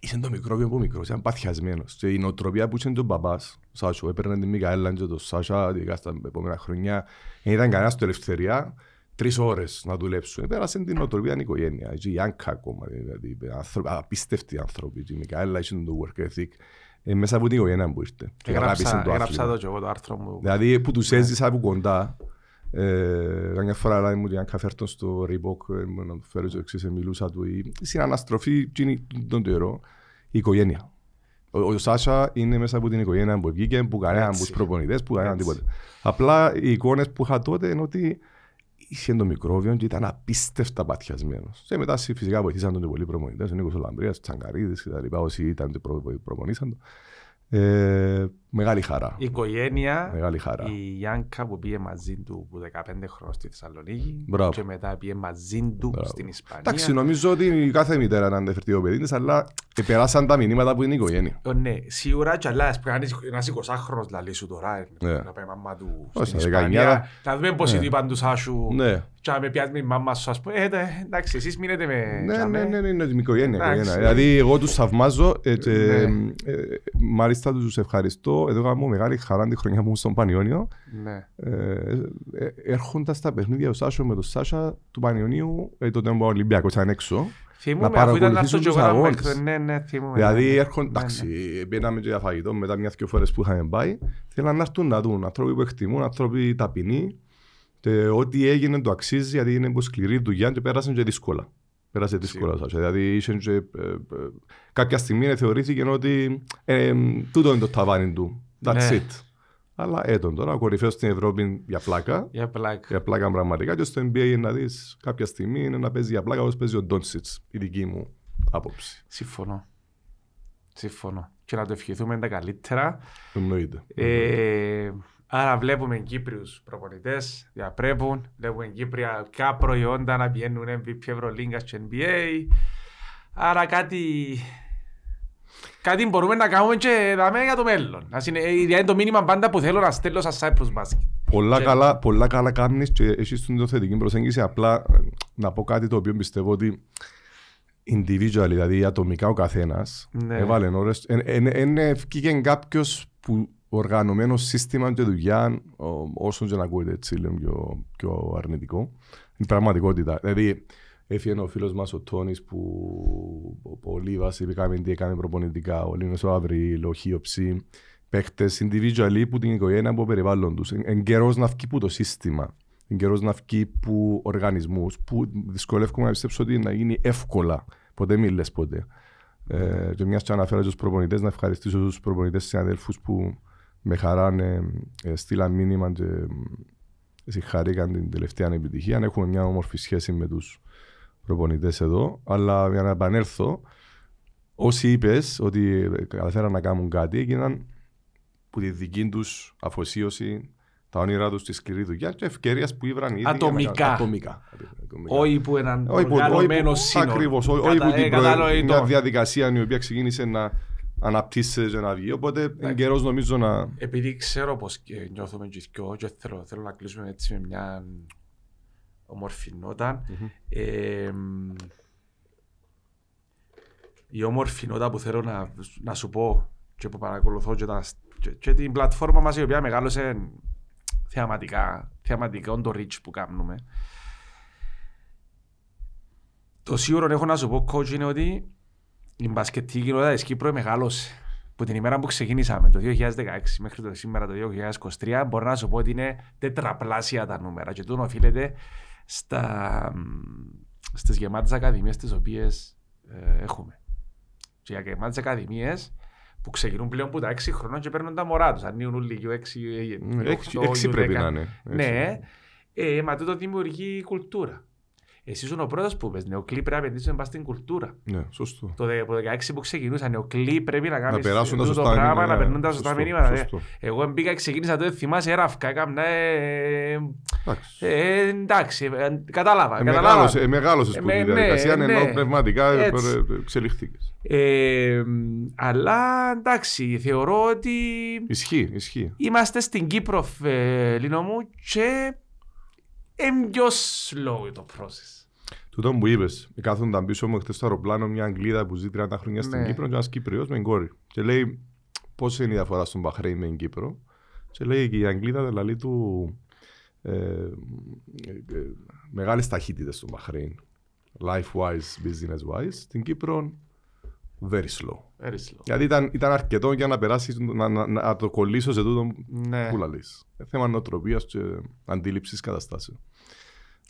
Είσαι το μικρό πιο από μικρός, ήταν παθιασμένος. Και η νοοτροπία που είχε τον παπάς, ο Σάσο, έπαιρνε την Μικαέλα και τον Σάσα, ειδικά στα επόμενα χρόνια, δεν ήταν κανένας στο ελευθερία, τρεις ώρες να δουλέψουν. Πέρασε την νοοτροπία την οικογένεια. Η Ιάνκα ακόμα, δηλαδή, απίστευτοι άνθρωποι. Η Μικαέλα είχε το work ethic. Ε, μέσα από την οικογένεια που ήρθε. Και αγάπησε Έγραψα, το έγραψα άθλημα. το και εγώ το άρθρο μου. Δηλαδή που τους έζησα από κοντά, ε, καμιά φορά λέει μου ότι αν καφέρτον στο Reebok, ε, μου να το φέρω στο εξής, ε, μιλούσα του, η- στην αναστροφή εκείνη τον καιρό, η οικογένεια. Ο, ο Σάσα είναι μέσα από την οικογένεια που βγήκε, που κανέναν από Έτσι. τους προπονητές, που κανέναν Έτσι. τίποτα. Απλά οι εικόνες που είχα τότε είναι ότι είχε το μικρόβιο και ήταν απίστευτα παθιασμένος. Και μετά συ- φυσικά βοηθήσαν τον και πολλοί προπονητές, ο Νίκος ο Λαμπρίας, ο Τσαγκαρίδης και τα λοιπά, όσοι ήταν και προ, προπονήσαν τον. Ε, μεγάλη χαρά. Η οικογένεια, Μεγάλη χαρά. η Γιάνκα που πήγε μαζί του που 15 χρόνια στη Θεσσαλονίκη Μπράβο. και μετά πήγε μαζί του Μπράβο. στην Ισπανία. Εντάξει, νομίζω ότι κάθε μητέρα είναι αντεφερτεί το παιδί της, αλλά περάσαν τα μηνύματα που είναι η οικογένεια. Ε, Ναι, σίγουρα κι αλλά ας πρέπει να είναι ένας 20χρονος λαλή σου τώρα, ε, Ναι. να πάει η μαμά του Όχι, στην στα Ισπανία. 19. Να δούμε πώς Ναι. είναι είπαν τους Σάσου Ναι. Και να με πιάσει με η μάμα σου, ας πούμε, ε, ναι, εντάξει, εσείς μείνετε με... Ναι, τζάμε. ναι, ναι, ναι, είναι η οικογένεια. η Εντάξει. οικογένεια. Δηλαδή, εγώ τους θαυμάζω. ε, και, Ναι. ε, μάλιστα τους ευχαριστώ. Εδώ κάνω μεγάλη χαρά τη χρονιά μου στον Πανιόνιο. Ναι. Ε, ε, έρχονται στα παιχνίδια ο Σάσο με τον Σάσα του Πανιωνίου, ε, τότε που ο Ολυμπιακός ήταν έξω. Θυμούμαι, αφού ήταν παρακολουθήσουν αυτός και τους εγώ να μου αγώνες. έκδο- Ναι, ναι, θυμούμαι. Δηλαδή ναι, ναι. έρχονται, Ναι, εντάξει, ναι. πήγαμε και για φαγητό μετά μια δυο φορές που είχαμε πάει. Θέλαν να έρθουν να δουν άνθρωποι που εκτιμούν, άνθρωποι ταπεινοί και ό,τι έγινε το αξίζει γιατί είναι που σκληρή δουλειά και πέρασαν και δύσκολα. Πέρασε δύσκολα. Σίγουρα. Σάσα. Δηλαδή είχε και, ε, ε, κάποια στιγμή θεωρήθηκε ότι ε, τούτο είναι το ταβάνι του. That's Ναι. it. Αλλά έτον τώρα, ο κορυφαίος στην Ευρώπη για πλάκα. Για πλάκα. Για πλάκα πραγματικά και στο NBA να δεις κάποια στιγμή είναι να παίζει για πλάκα όπως παίζει ο Ντόνσιτς, η δική μου άποψη. Συμφωνώ. Συμφωνώ. Και να το ευχηθούμε τα καλύτερα. Εννοείται. Ε, άρα βλέπουμε Κύπριους προπονητές, διαπρέπουν. Βλέπουμε Κύπρια προϊόντα να πηγαίνουν MVP Ευρωλίγκας και NBA. Άρα κάτι... Κάτι μπορούμε να κάνουμε και δάμε για το μέλλον. Ας είναι, ε, είναι το μήνυμα πάντα που θέλω να στέλνω σαν Cyprus Basket. Πολλά Και- καλά, πολλά καλά κάνεις και έχεις την θετική προσέγγιση. Απλά ε, να πω κάτι το οποίο πιστεύω ότι individual, δηλαδή ατομικά ο καθένας, Ναι. έβαλε ώρες. Είναι βγήκε κάποιος που οργανωμένος σύστημα και δουλειά, ο- όσο και να ακούγεται έτσι λίγο πιο, πιο αρνητικό, είναι πραγματικότητα. Δηλαδή, έφυγε ο φίλος μας ο Τόνης που ο, ο Λίβας είπε τι έκανε προπονητικά, ο Λίνος ο Αβρίλ, ο Χίοψη, παίχτες individually που την οικογένεια από περιβάλλον τους. Εν καιρός να βγει που το σύστημα. Εν καιρός να βγει που οργανισμούς που δυσκολεύομαι να πιστέψω ότι να γίνει εύκολα. Ποτέ μη λες ποτέ. Ε, και μιας και αναφέρω στους προπονητές, να ευχαριστήσω τους προπονητές συναδέλφους που με χαρά ε, ε, στείλαν μήνυμα και ε, συγχαρήκαν την τελευταία επιτυχία. Έχουμε μια όμορφη σχέση με τους προπονητές εδώ. Αλλά για να επανέλθω, όσοι είπες ότι καταφέραν να κάνουν κάτι, έγιναν που τη δική τους αφοσίωση, τα όνειρά τους στη σκληρή δουλειά και ευκαιρίας που ήβραν ήδη. για να Ατομικά. κάνουν- Ατομικά. Ατομικά. Όχι που έναν Όχι που- οργανωμένο όχι που- σύνολο. Ακριβώς, όχι- όχι Κατα- που την ε, προ- κατανοητό. μια διαδικασία η οποία ξεκίνησε να αναπτύσσεται και να βγει. Οπότε είναι καιρός νομίζω να... Επειδή ξέρω πως και νιώθουμε και οι δυο και θέλω, θέλω να κλείσουμε έτσι με μια όμορφη νότα. Ε, μ, η όμορφη νότα που θέλω να, να σου πω και που παρακολουθώ και, τα, και, και την πλατφόρμα μας η οποία μεγάλωσε θεαματικά, θεαματικά το reach που κάνουμε. Το σίγουρο έχω να σου πω coach είναι ότι η μπασκετική κοινότητα της Κύπρου μεγάλωσε. Που την ημέρα που ξεκίνησαμε το 2016 μέχρι το σήμερα το 2023 μπορώ να σου πω ότι είναι τετραπλάσια τα νούμερα και τούτο οφείλεται στα, στις γεμάτες ακαδημίες τις οποίες ε, έχουμε. Και για γεμάτες ακαδημίες που ξεκινούν πλέον που τα 6 χρόνια και παίρνουν τα μωρά τους. Ανοίγουν όλοι λίγο 6, Έξι, έξι πρέπει να είναι. Ναι, ε, μα τούτο δημιουργεί κουλτούρα. Εσύ ήσουν ο πρώτος που είπες, νεοκλή πρέπει να επενδύσουμε πάνω στην κουλτούρα. Ναι, σωστό. Το δε- από το 16 που ξεκινούσαν, νεοκλή πρέπει να κάνεις περάσουν τα τούτο σωστά πράγμα, μηνύματα, να περνούν τα ναι, σωστά σωστό, μηνύματα. σωστό. ε. Εγώ μπήκα και ξεκίνησα τότε, θυμάσαι, έραφκα, έκανα, ε, Εντάξει. ε, εντάξει, ε, κατάλαβα, Ε, κατάλαβα. μεγάλωσες- ε, Μεγάλωσες Ε, που με- τη ναι, διαδικασία, ναι. ενώ πνευματικά ε, Έτσι. ε, ε, εξελιχθήκες. Ε, αλλά εντάξει, θεωρώ ότι Ισχύει, ισχύει. είμαστε στην Κύπρο, ε, Λίνο μου, και είναι πιο slow το process. Τούτο που είπες, κάθονταν πίσω μου χτες στο αεροπλάνο μια Αγγλίδα που ζει 30 χρόνια στην Ναι. Κύπρο και ένας Κύπριος με κόρη. Και λέει πώς είναι η διαφορά στον Μπαχρέιν με την Κύπρο; Και λέει και η Αγγλίδα δηλαδή του ε, ε, ε, μεγάλες ταχύτητες στον Μπαχρέιν. Life-wise, business-wise. Στην Κύπρο very slow. Very slow. Γιατί ήταν, ήταν αρκετό για να περάσεις, να, να, να το κολλήσω σε τούτο Ναι. που λαλείς. Ε, Θέμα νοοτροπίας και αντίληψης καταστάσεων.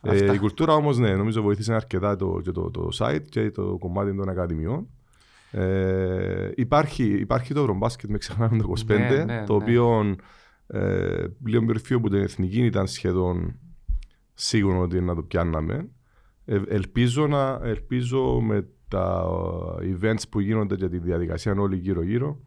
Αυτά. Ε, η κουλτούρα όμως, ναι, νομίζω βοήθησε αρκετά το, και το, το site και το κομμάτι των ακαδημιών. Ε, υπάρχει, υπάρχει το Ευρωμπάσκετ με ξεχνάμε το 25, Ναι, ναι, το ναι. οποίο ε, λίγο περιφύο από την εθνική ήταν σχεδόν σίγουρο ότι να το πιάνναμε. Ε, ελπίζω, να, ελπίζω με τα events που γίνονται και τη διαδικασία όλοι γύρω-γύρω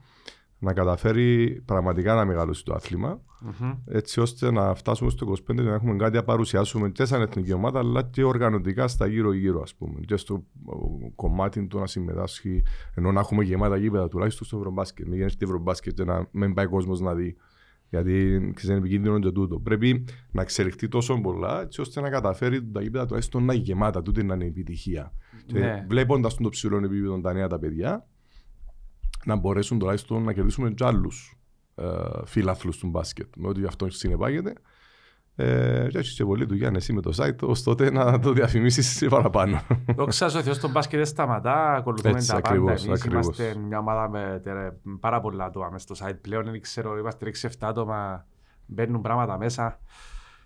να καταφέρει πραγματικά να μεγαλώσει το άθλημα Μμμ. έτσι ώστε να φτάσουμε στο 25 και να έχουμε κάτι να παρουσιάσουμε και σαν εθνική ομάδα αλλά και οργανωτικά στα γύρω-γύρω ας πούμε και στο ο, κομμάτι του να συμμετάσχει ενώ να έχουμε γεμάτα γήπεδα τουλάχιστον στο Ευρωμπάσκετ μην γίνεται Ευρωμπάσκετ και να μην πάει κόσμος να δει γιατί ξέρεις, είναι επικίνδυνο και τούτο. Πρέπει να εξελιχθεί τόσο πολλά έτσι ώστε να καταφέρει τα γήπεδα τουλάχιστον να είναι γεμάτα. Τούτη να είναι η επιτυχία. Ναι. Και βλέποντας το ψηλό επίπεδο τα νέα τα παιδιά, να μπορέσουν τουλάχιστον να κερδίσουμε και άλλους ε, φίλαθλους του μπάσκετ. Με ό,τι αυτό συνεπάγεται. Ε, και έχεις και πολλή δουλειά εσύ με το site, ώστε τότε να το διαφημίσεις παραπάνω. Δόξα τω Θεώ, στον μπάσκετ δεν σταματά. Ακολουθούμε Έτσι, τα πάντα. ακριβώς, Εμείς ακριβώς. είμαστε μια ομάδα με τε- πάρα πολλά άτομα μες στο site πλέον. Δεν ξέρω, είμαστε 6-7 άτομα. Μπαίνουν πράγματα μέσα.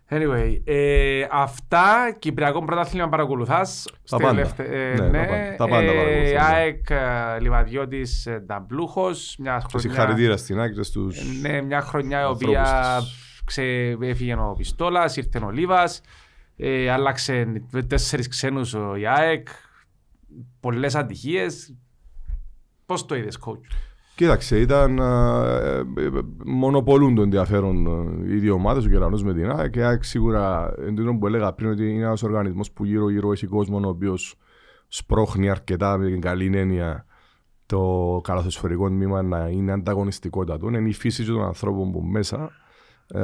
Anyway, ε, αυτά. Κυπριακό πρωτάθλημα παρακολουθάς. Τα πάντα. ε, Ναι, τα πάντα. Τα πάντα παρακολουθώ, ναι. ΑΕΚ ε, Λιβαδιώτης ε, Νταμπλούχος. Μια Και χρονιά, συγχαρητήρια στην άκρη στους... ε, ναι, μια χρονιά η ανθρώπους οποία της. ξε, έφυγε ο Πιστόλας, ήρθε ο Λίβας, ε, άλλαξε τέσσερις ξένους ο η ΑΕΚ, πολλές ατυχίες. Πώς το είδες, coach? Κοίταξε, ήταν. Ε, ε, μονοπολούν το ενδιαφέρον ε, οι δύο ομάδες, ο Κεραυνό με την ΑΕΚ. Και η ΑΕΚ σίγουρα, εντύπωση που έλεγα πριν, ότι είναι ένας οργανισμός που γύρω-γύρω έχει κόσμο ο οποίος σπρώχνει αρκετά με την καλή έννοια το καλαθοσφαιρικό τμήμα να είναι ανταγωνιστικότατο. Είναι η φύση των ανθρώπων που μέσα, ε,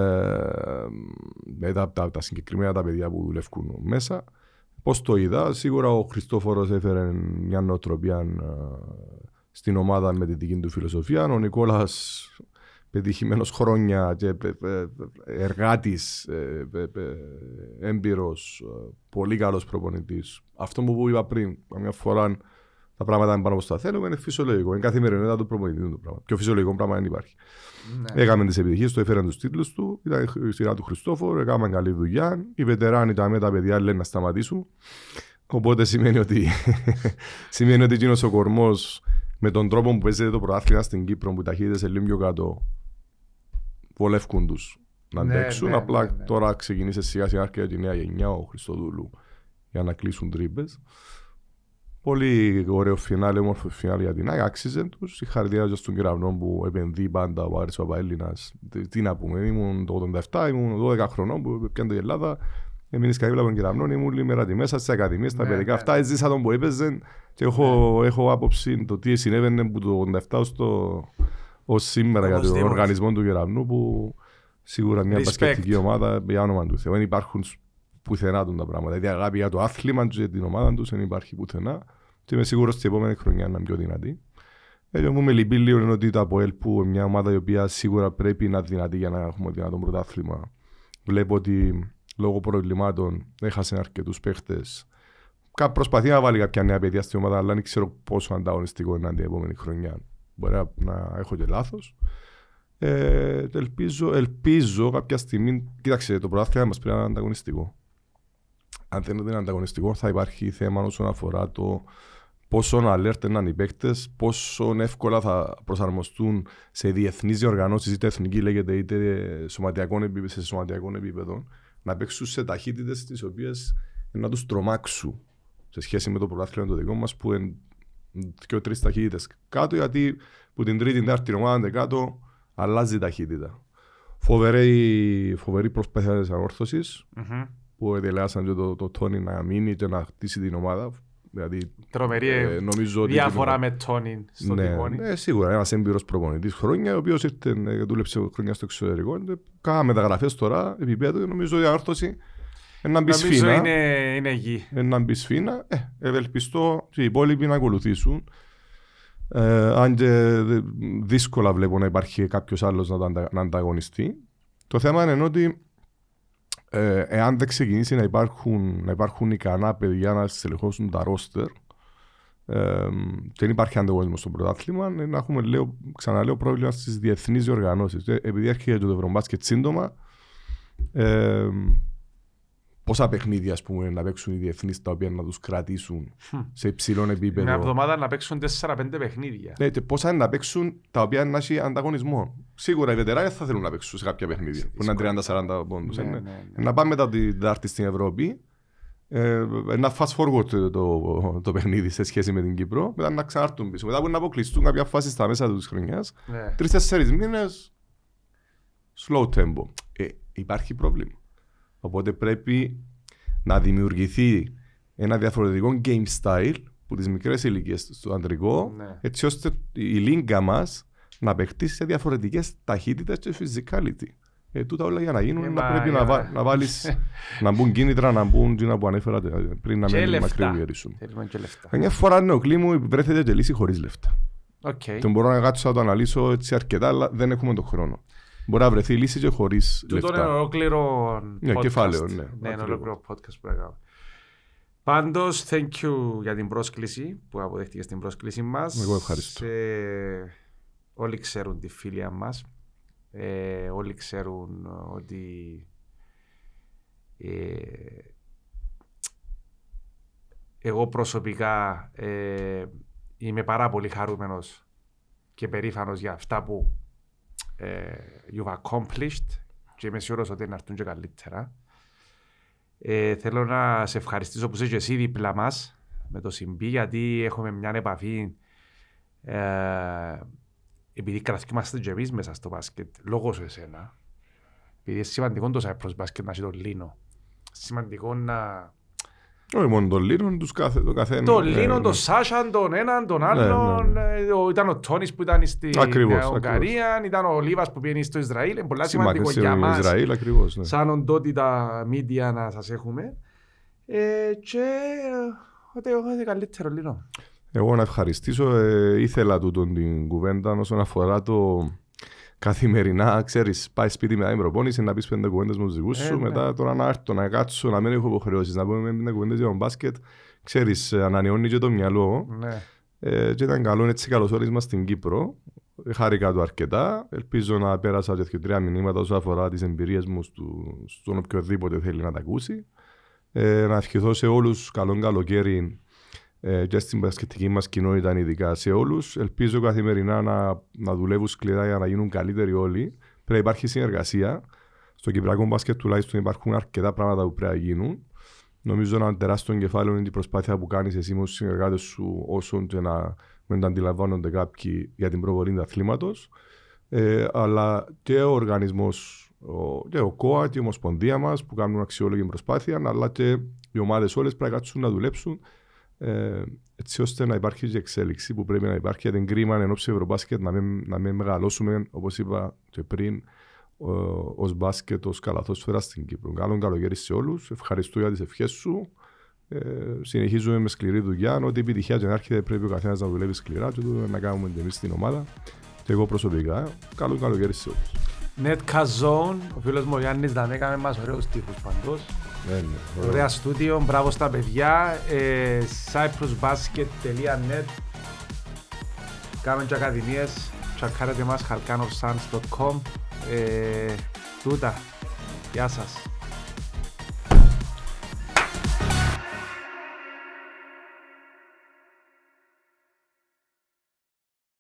με τα, τα, τα συγκεκριμένα τα παιδιά που δουλεύουν μέσα. Πώς το είδα, σίγουρα ο Χριστόφορος έφερε μια νοοτροπία ε, στην ομάδα με τη δική του φιλοσοφία. Ο Νικόλας πετυχημένος χρόνια και ε, ε, εργάτης, ε, ε, ε, έμπειρος, ε, πολύ καλός προπονητής. Αυτό που είπα πριν, καμιά φορά τα πράγματα είναι πάνω από τα θέλουμε, είναι φυσιολογικό. Είναι καθημερινότητα του προπονητή το πράγμα. Πιο φυσιολογικό πράγμα δεν υπάρχει. Ναι. Έκαμε τις επιτυχίες του, έφεραν τους τίτλους του. Ήταν η σειρά του Χριστόφορου, έκαναν καλή δουλειά. Οι βετεράνοι τα με τα παιδιά λένε να σταματήσουν. Οπότε σημαίνει ότι, σημαίνει ότι εκείνος ο κορμός με τον τρόπο που παίζεται το πρωτάθλημα στην Κύπρο, που οι ταχύτητες είναι λίγο πιο κάτω, βολεύκουν τους να Ναι, αντέξουν. ναι, Απλά ναι, ναι. τώρα ξεκινήσε σιγά σιγά και τη νέα γενιά, ο Χριστοδούλου, για να κλείσουν τρύπες. Πολύ ωραίο φινάλε, όμορφο φινάλε για την ΑΕΚ. Άξιζε τους. Συγχαρητήρια και στον κεραυνό που επενδύει πάντα ο Άρης Παπαέλληνας. Τι, τι να πούμε, ήμουν το 87, ήμουν 12 χρονών που πιάνε η Ελλάδα. Έμεινες και από τον κεραυνό, ήμουν όλη μέρα τη μέσα στις ακαδημίες, στα Ναι, παιδικά ναι. αυτά. Έζησα τον που έπαιζε και έχω, έχω άποψη το τι συνέβαινε που το 87 στο, ως σήμερα για τον Οπωσδήποτε. οργανισμό του κεραυνού που σίγουρα μια Respect. μπασκετική ομάδα για όνομα του Θεού. Δεν υπάρχουν πουθενά του τα πράγματα. Δηλαδή αγάπη για το άθλημα τους και την ομάδα τους δεν υπάρχει πουθενά. Και είμαι σίγουρος ότι η επόμενη χρονιά να είναι πιο δυνατή. Έτσι μου με λυπεί λίγο είναι ότι το ΑΠΟΕΛ που είναι μια ομάδα η οποία σίγουρα πρέπει να είναι δυνατή για να έχουμε δυνατό πρωτάθλημα. Βλέπω ότι λόγω προβλημάτων έχασε αρκετούς παίχτες. Προσπαθεί να βάλει κάποια νέα παιδιά στην ομάδα, αλλά δεν ξέρω πόσο ανταγωνιστικό είναι την επόμενη χρονιά. Μπορεί να, να έχω και λάθος. Ε, ελπίζω, ελπίζω κάποια στιγμή. Κοίταξε, το πρωτάθλημα μας πρέπει να είναι ανταγωνιστικό. Αν δεν είναι ανταγωνιστικό, θα υπάρχει θέμα όσον αφορά το πόσο alert είναι οι παίκτες, πόσο εύκολα θα προσαρμοστούν σε διεθνείς διοργανώσεις, είτε εθνική λέγεται, είτε σωματιακών επίπεδο, σε σωματιακών επίπεδων, να παίξουν σε ταχύτητες τις οποίες να τους τρομάξουν σε σχέση με το πρωτάθλημα το δικό μας που είναι δύο-τρει ταχύτητες κάτω, γιατί που την τρίτη, τέταρτη ομάδα κάτω αλλάζει η ταχύτητα. Φοβερή, φοβερή προσπάθεια της ανόρθωσης Μμμ. που επηρεάσαν και το, το Τόνι να μείνει και να χτίσει την ομάδα. Δηλαδή, Τρομερή ε, νομίζω ότι διάφορα την- με Τόνιν στο ναι, τιμόνι. ναι, σίγουρα ένας έμπειρος προπονητής χρόνια, ο οποίος ήρθε, ε, δούλεψε χρόνια στο εξωτερικό. ε, Κάνα μεταγραφές τώρα, επίπεδο, νομίζω η ανόρθωση να μπεις Νομίζω σφήνα. είναι, είναι γη. Να μπεις σφήνα. Ε, ευελπιστώ και οι υπόλοιποι να ακολουθήσουν. Ε, αν και δε- δύσκολα βλέπω να υπάρχει κάποιος άλλος να, τα αντα- να ανταγωνιστεί. Το θέμα είναι ότι ε, εάν δεν ξεκινήσει να υπάρχουν, να υπάρχουν ικανά παιδιά να στελεχώσουν τα ρόστερ, ε, δεν υπάρχει ανταγωνισμός στο πρωτάθλημα, ε, να έχουμε λέω, ξαναλέω πρόβλημα στις διεθνείς διοργανώσεις. Ε, επειδή έρχεται το Ευρωμπάσκετ σύντομα, ε, πόσα παιχνίδια ας πούμε, να παίξουν οι διεθνείς τα οποία να τους κρατήσουν σε υψηλό επίπεδο. Μια εβδομάδα να παίξουν 4-5 παιχνίδια. Ναι, και πόσα είναι να παίξουν τα οποία να έχει ανταγωνισμό. Σίγουρα οι βετεράνοι θα θέλουν να παίξουν σε κάποια παιχνίδια που είναι 30-40 πόντους. Ναι, Ναι, ναι, ναι. Να πάμε μετά την Τετάρτη στην Ευρώπη. Ε, να fast forward το, το, το παιχνίδι σε σχέση με την Κύπρο, μετά να ξανάρθουν πίσω. Μετά που να αποκλειστούν κάποια φάση στα μέσα της χρονιάς, Ναι. τρει-τέσσερι μήνες slow tempo. Ε, υπάρχει πρόβλημα. Οπότε πρέπει να δημιουργηθεί ένα διαφορετικό game style που τις μικρές ηλικίες στο αντρικό, Ναι. έτσι ώστε η λίγκα μας να παιχτεί σε διαφορετικές ταχύτητες και physicality. Ε, τούτα όλα για να γίνουν Ε, να μα, πρέπει ε, να, βα- μα. να βάλεις, να μπουν κίνητρα, να μπουν τι που ανέφερα ε, πριν να Και μην λεφτά. μακρυγερίσουν. Θέλουμε και λεφτά. Μια φορά νεοκλή μου βρέθηκε και λύση χωρίς λεφτά. Οκ. Και μπορώ να κάτσω να το αναλύσω έτσι αρκετά, αλλά δεν έχουμε τον χρόνο. Μπορεί να βρεθεί λύση και χωρίς Τούτο είναι λεφτά. ολόκληρο Ναι, podcast. κεφάλαιο, ναι. Ναι, είναι Ακριβώς. ολόκληρο podcast που έκανα. Πάντως, thank you για την πρόσκληση που αποδέχτηκες την πρόσκληση μας. Εγώ ευχαριστώ. Ε, όλοι ξέρουν τη φίλια μας. Ε, όλοι ξέρουν ότι ε, εγώ προσωπικά ε, είμαι πάρα πολύ χαρούμενος και περήφανος για αυτά που ε, you've accomplished. Και είμαι σίγουρος ότι να έρθουν και καλύτερα. Ε, θέλω να σε ευχαριστήσω που είσαι και εσύ δίπλα μας με το Συμπή γιατί έχουμε μια επαφή ε, επειδή κρατούμαστε και εμείς μέσα στο μπάσκετ λόγω σου εσένα. Επειδή είναι σημαντικό το Cyprus μπάσκετ να έχει τον Λίνο. Σημαντικό να Όχι μόνο τον Λίνον, τους κάθε, το καθένα. τον ναι, Λίνο, ναι. τον Σάσαν, τον έναν, τον άλλον. ναι, ε, ο- Ήταν ο Τόνις που ήταν στη Ακριβώς, Νέα Ουγγαρία, ήταν ο Λίβας που πήγαινε στο Ισραήλ. Είναι πολύ σημαντικό Σημαντικό για μας, Ισραήλ, ακριβώς. Ναι. σαν οντότητα media να σας έχουμε. Ε, και ε, ότι εγώ είναι καλύτερο Λίνο. Εγώ να ευχαριστήσω. Ε, ήθελα τούτον την κουβέντα όσον αφορά το καθημερινά. Ξέρεις, πάει σπίτι μετά την προπόνηση να πεις πέντε κουβέντες με τους δικούς Ε, σου. ναι. Μετά τώρα να έρθω, να κάτσω, να μην έχω υποχρεώσεις. Να πούμε πέντε κουβέντες για τον μπάσκετ. Ξέρεις, ανανεώνει και το μυαλό. Ναι. Ε, και ήταν καλό έτσι καλωσόρισμα στην Κύπρο. Χάρηκα το αρκετά. Ελπίζω να πέρασα και τρία μηνύματα όσον αφορά τις εμπειρίες μου στου, στον οποιοδήποτε θέλει να τα ακούσει. Ε, να ευχηθώ σε όλους καλό καλοκαίρι ε, και στην μπασκετική μας κοινότητα, ειδικά σε όλους. Ελπίζω καθημερινά να, να δουλεύουν σκληρά για να γίνουν καλύτεροι όλοι. Πρέπει να υπάρχει συνεργασία. Στο Κυπριακό μπάσκετ τουλάχιστον υπάρχουν αρκετά πράγματα που πρέπει να γίνουν. Νομίζω ένα τεράστιο κεφάλαιο είναι η προσπάθεια που κάνεις εσύ με τους συνεργάτες σου, όσων και να μην το αντιλαμβάνονται κάποιοι για την προβολή του αθλήματος. Ε, αλλά και ο οργανισμός, και ο ΚΟΑ και η Ομοσπονδία μας που κάνουν αξιόλογη προσπάθεια, αλλά και οι ομάδες όλες πρέπει να κάτσουν να δουλέψουν ε, έτσι ώστε να υπάρχει και εξέλιξη που πρέπει να υπάρχει. Γιατί είναι κρίμα εν ώψη Ευρωμπάσκετ να μην, να μην μεγαλώσουμε, όπως είπα και πριν, ως μπάσκετ, ως καλαθόσφαιρα στην Κύπρο. Καλό καλοκαίρι σε όλους. Ευχαριστώ για τις ευχές σου. Ε, συνεχίζουμε με σκληρή δουλειά. Ό,τι επιτυχία και να έρχεται πρέπει ο καθένας να δουλεύει σκληρά και το να κάνουμε και εμείς στην ομάδα. Και εγώ προσωπικά. Καλό καλοκαίρι σε όλους. Netcast Zone, ο φίλος μου ο Γιάννης δεν έκαμε μας ωραίους τύπους παντός. Ναι, ναι. Ωραία στούντιο, μπράβο στα παιδιά. Ε, cyprusbasket.net Κάνουν και ακαδημίες. Τσακάρετε μας, halkanovsans.com ε, Τούτα. Γεια σας.